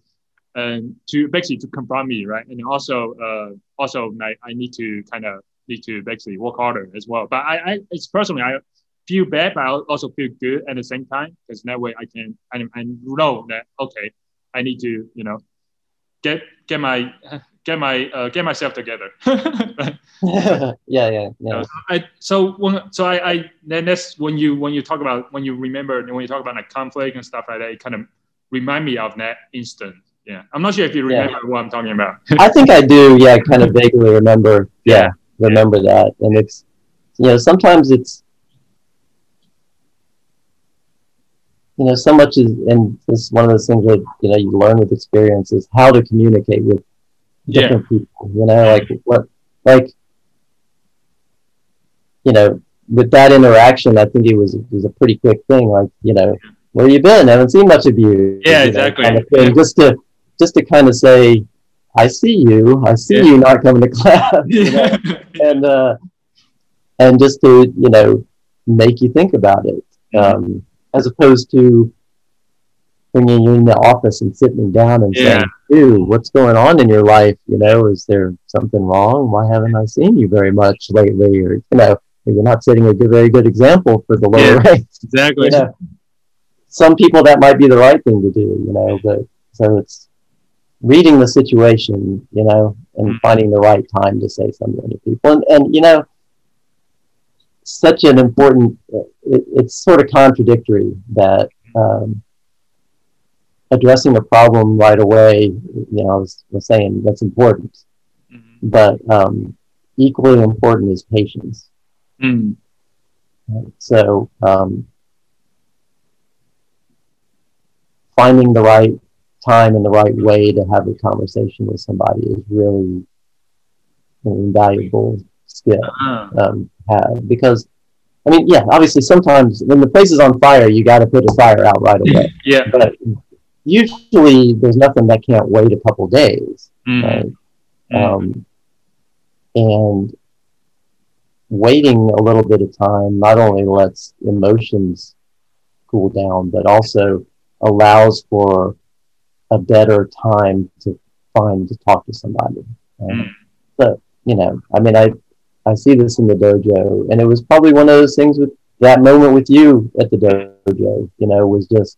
and to basically to confront me, right? And also uh also like I need to kind of need to basically work harder as well. But I, I it's personally I feel bad, but I also feel good at the same time because that way I can I, I know that okay, I need to you know get get my get my uh, get myself together. <laughs> <laughs> yeah, yeah, yeah. So I so when so I, I then that's when you when you talk about when you remember when you talk about like conflict and stuff like that, it kind of remind me of that instant. Yeah, I'm not sure if you remember yeah. what I'm talking about. I think I do. Yeah, kind of <laughs> vaguely remember. Yeah, remember yeah. that, and it's you know sometimes it's you know, so much is, and this is one of those things that, you know, you learn with experience is how to communicate with different yeah. people, you know, like what, like, you know, with that interaction, I think it was, it was a pretty quick thing. Like, you know, where you been? I haven't seen much of you. Yeah, you know, exactly. Kind of yeah. Just to, just to kind of say, I see you, I see yeah. you not coming to <laughs> class, you know? and, uh, and just to, you know, make you think about it. Um, as opposed to bringing you in the office and sitting down and yeah. saying, "Dude, what's going on in your life? You know, is there something wrong? Why haven't I seen you very much lately?" Or you know, you're not setting a good, very good example for the lower yeah, <laughs> ranks. Exactly. You know, some people that might be the right thing to do, you know, but so it's reading the situation, you know, and mm-hmm. finding the right time to say something to people, and and you know such an important. It, it's sort of contradictory that um, addressing a problem right away. You know, I was, was saying that's important, mm-hmm. but um, equally important is patience. Mm. So um, finding the right time and the right way to have a conversation with somebody is really an invaluable skill uh-huh. um, have because I mean, yeah, obviously sometimes when the place is on fire, you got to put a fire out right away. <laughs> yeah. But usually there's nothing that can't wait a couple days. Mm. Right? Mm. Um, and waiting a little bit of time not only lets emotions cool down, but also allows for a better time to find to talk to somebody. Mm. So, you know, I mean, I I see this in the dojo, and it was probably one of those things with that moment with you at the dojo. You know, was just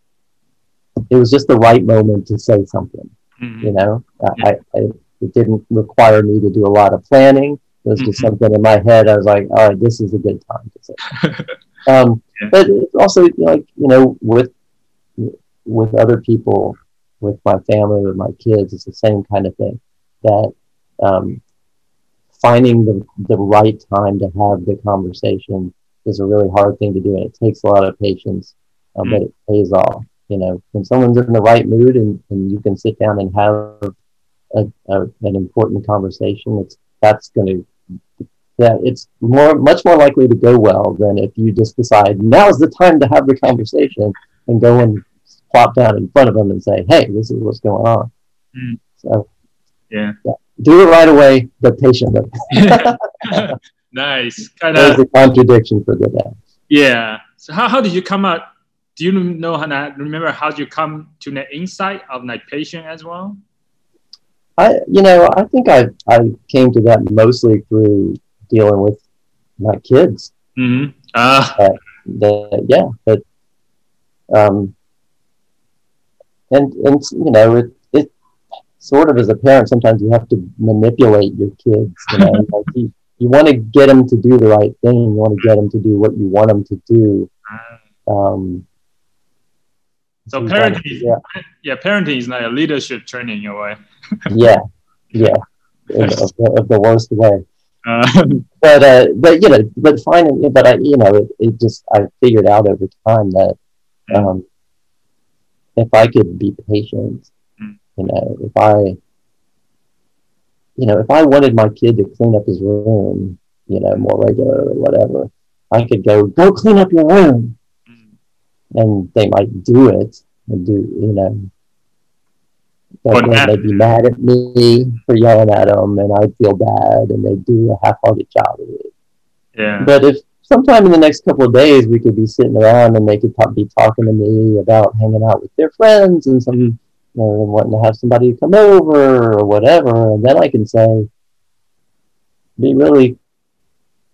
it was just the right moment to say something. Mm-hmm. You know, I, I, it didn't require me to do a lot of planning. It was just mm-hmm. something in my head. I was like, all right, this is a good time to say. <laughs> um, yeah. But it's also like you know, with with other people, with my family, with my kids, it's the same kind of thing. That um, finding the, the right time to have the conversation is a really hard thing to do and it takes a lot of patience um, mm but it pays off you know when someone's in the right mood and, and you can sit down and have a, a, an important conversation it's that's going to that it's more much more likely to go well than if you just decide now's the time to have the conversation and go and plop down in front of them and say hey this is what's going on mm. so yeah. yeah do it right away, but patiently. <laughs> <laughs> nice. Kind of. There's a contradiction for good acts. Yeah. So how, how did you come up? Do you know how to remember how did you come to the insight of like patient as well? I, you know, I think I I came to that mostly through dealing with my kids. Mm-hmm. Ah. Uh, the, yeah, but um, and and you know it it sort of as a parent, sometimes you have to manipulate your kids. You know, <laughs> like you, you want to get them to do the right thing. You want to get them to do what you want them to do. Um, So parenting, figure yeah, parenting is like a leadership training in a way. <laughs> yeah, yeah, of, the, of the worst way. Uh, <laughs> But uh, but you know, but finding, but I, you know, it, it just I figured out over time that um, if I could be patient, Mm. you know, if I, you know, if I wanted my kid to clean up his room, you know, more regularly, whatever, I could go go clean up your room, mm, and they might do it and do, you know. But then they'd be mad at me for yelling at them, and I'd feel bad, and they'd do a half-hearted job of it. yeah. But if sometime in the next couple of days we could be sitting around and they could talk, be talking to me about hanging out with their friends and some, you know, and wanting to have somebody come over or whatever, and then I can say, be really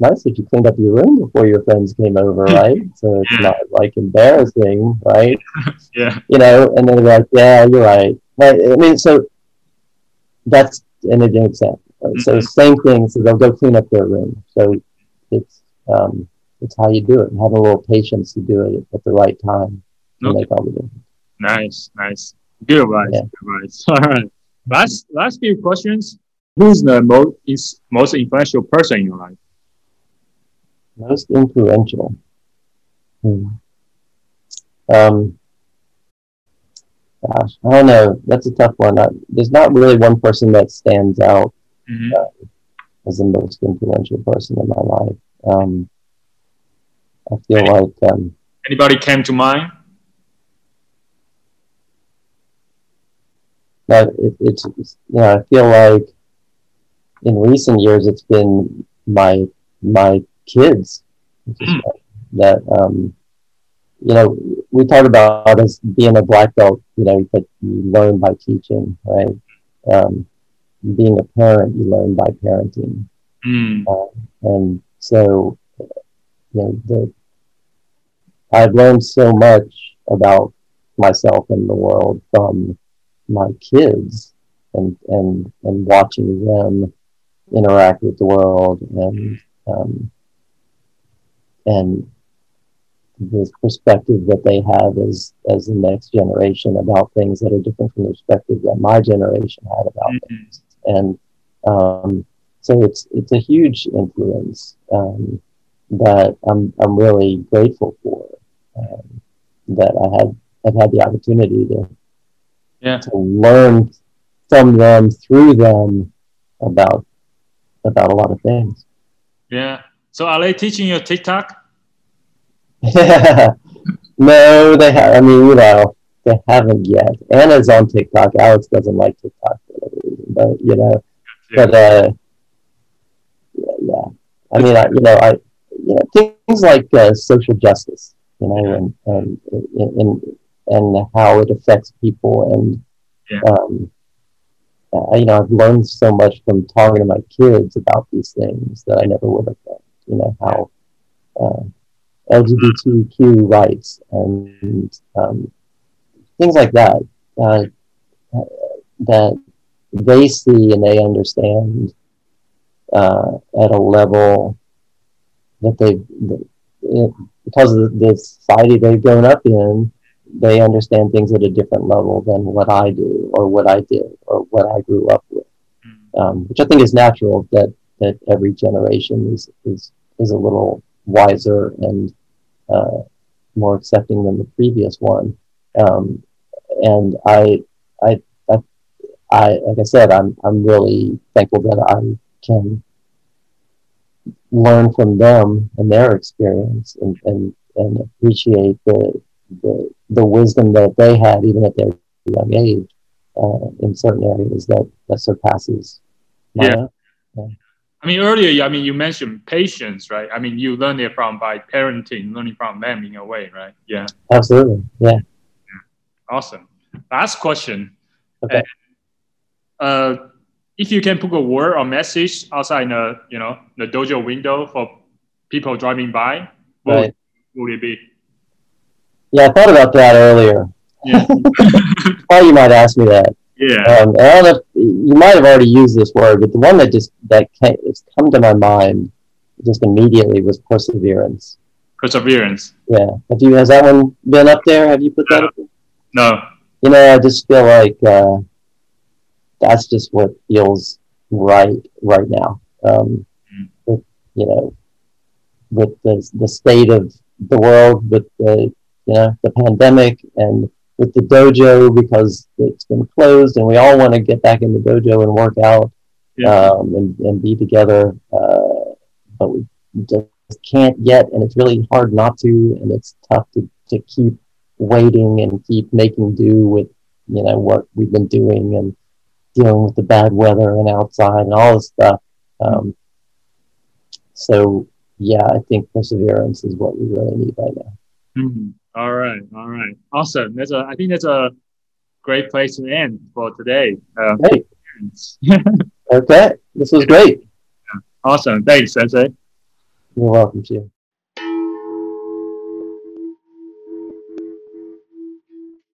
nice if you cleaned up your room before your friends came over, <laughs> right? So it's not like embarrassing, right? <laughs> yeah. You know, and then they're like, yeah, you're right. Right. I mean, so that's an example. Right? So Mhm. same thing. So they'll go clean up their room. So it's um, it's how you do it. And have a little patience to do it at the right time to Okay. make all the difference. Nice, nice. Good advice. Yeah. Good advice. <laughs> All right. Last last few questions. Who's the most is most influential person in your life? Most influential. Hmm. Um, gosh, I don't know. That's a tough one. I, there's not really one person that stands out Mhm. as the most influential person in my life. Um, I feel like um, Anybody came to mind? that it, it's, it's you know I feel like in recent years it's been my my kids which that um, you know we talk about as being a black belt you know that you learn by teaching right um, being a parent you learn by parenting Mm. and so you know the I've learned so much about myself and the world from my kids and and and watching them interact with the world and um, and the perspective that they have as as the next generation about things that are different from the perspective that my generation had about Mhm. things and um, so it's it's a huge influence um, that I'm I'm really grateful for um, that I had I've had the opportunity to Yeah. to learn from them through them about about a lot of things. Yeah. So are they teaching you TikTok? <laughs> no, they have. I mean, you know, they haven't yet. Anna's on TikTok. Alex doesn't like TikTok for whatever reason, but you know, Yeah. but uh, yeah. I mean, I, you know, I, you know, things like uh, social justice, you know, and and and and how it affects people, and Yeah. um, uh, you know, I've learned so much from talking to my kids about these things that I never would have done. You know how. Uh, LGBTQ rights and um, things like that uh, that they see and they understand uh, at a level that they because of the society they've grown up in they understand things at a different level than what I do or what I did or what I grew up with Mm. um, which I think is natural that that every generation is is is a little wiser and uh, more accepting than the previous one. Um, and I, I, I, I, like I said, I'm I'm really thankful that I can learn from them and their experience and and, and appreciate the, the the wisdom that they had even at their young age uh, in certain areas that that surpasses Yeah. own. I mean, earlier, I mean, you mentioned patience, right? I mean, you learn it from by parenting, learning from them in a way, right? Yeah. Absolutely, yeah. Awesome. Last question. Okay. Uh, if you can put a word or message outside the, you know, the dojo window for people driving by, what Right. would it be? Yeah, I thought about that earlier. Yeah. <laughs> Thought you might ask me that. yeah. Um, I don't know if, you might have already used this word, but the one that just that came, it's come to my mind just immediately was perseverance. Perseverance. Yeah. Have you has that one been up there? Have you put that up? There? No. You know, I just feel like uh, that's just what feels right right now. Um, Mm. with, you know, with the the state of the world, with the you know the pandemic, and with the dojo because it's been closed, and we all want to get back in the dojo and work out Yeah. um, and and be together, uh, but we just can't yet, and it's really hard not to, and it's tough to to keep waiting and keep making do with you know what we've been doing and dealing with the bad weather and outside and all this stuff. Um, so yeah, I think perseverance is what we really need right now. Mhm. All right. All right. Awesome. That's a. I think that's a great place to end for today. Uh, Great. <laughs> Okay, this was great. awesome. Thanks, Sensei. You're welcome, Jim.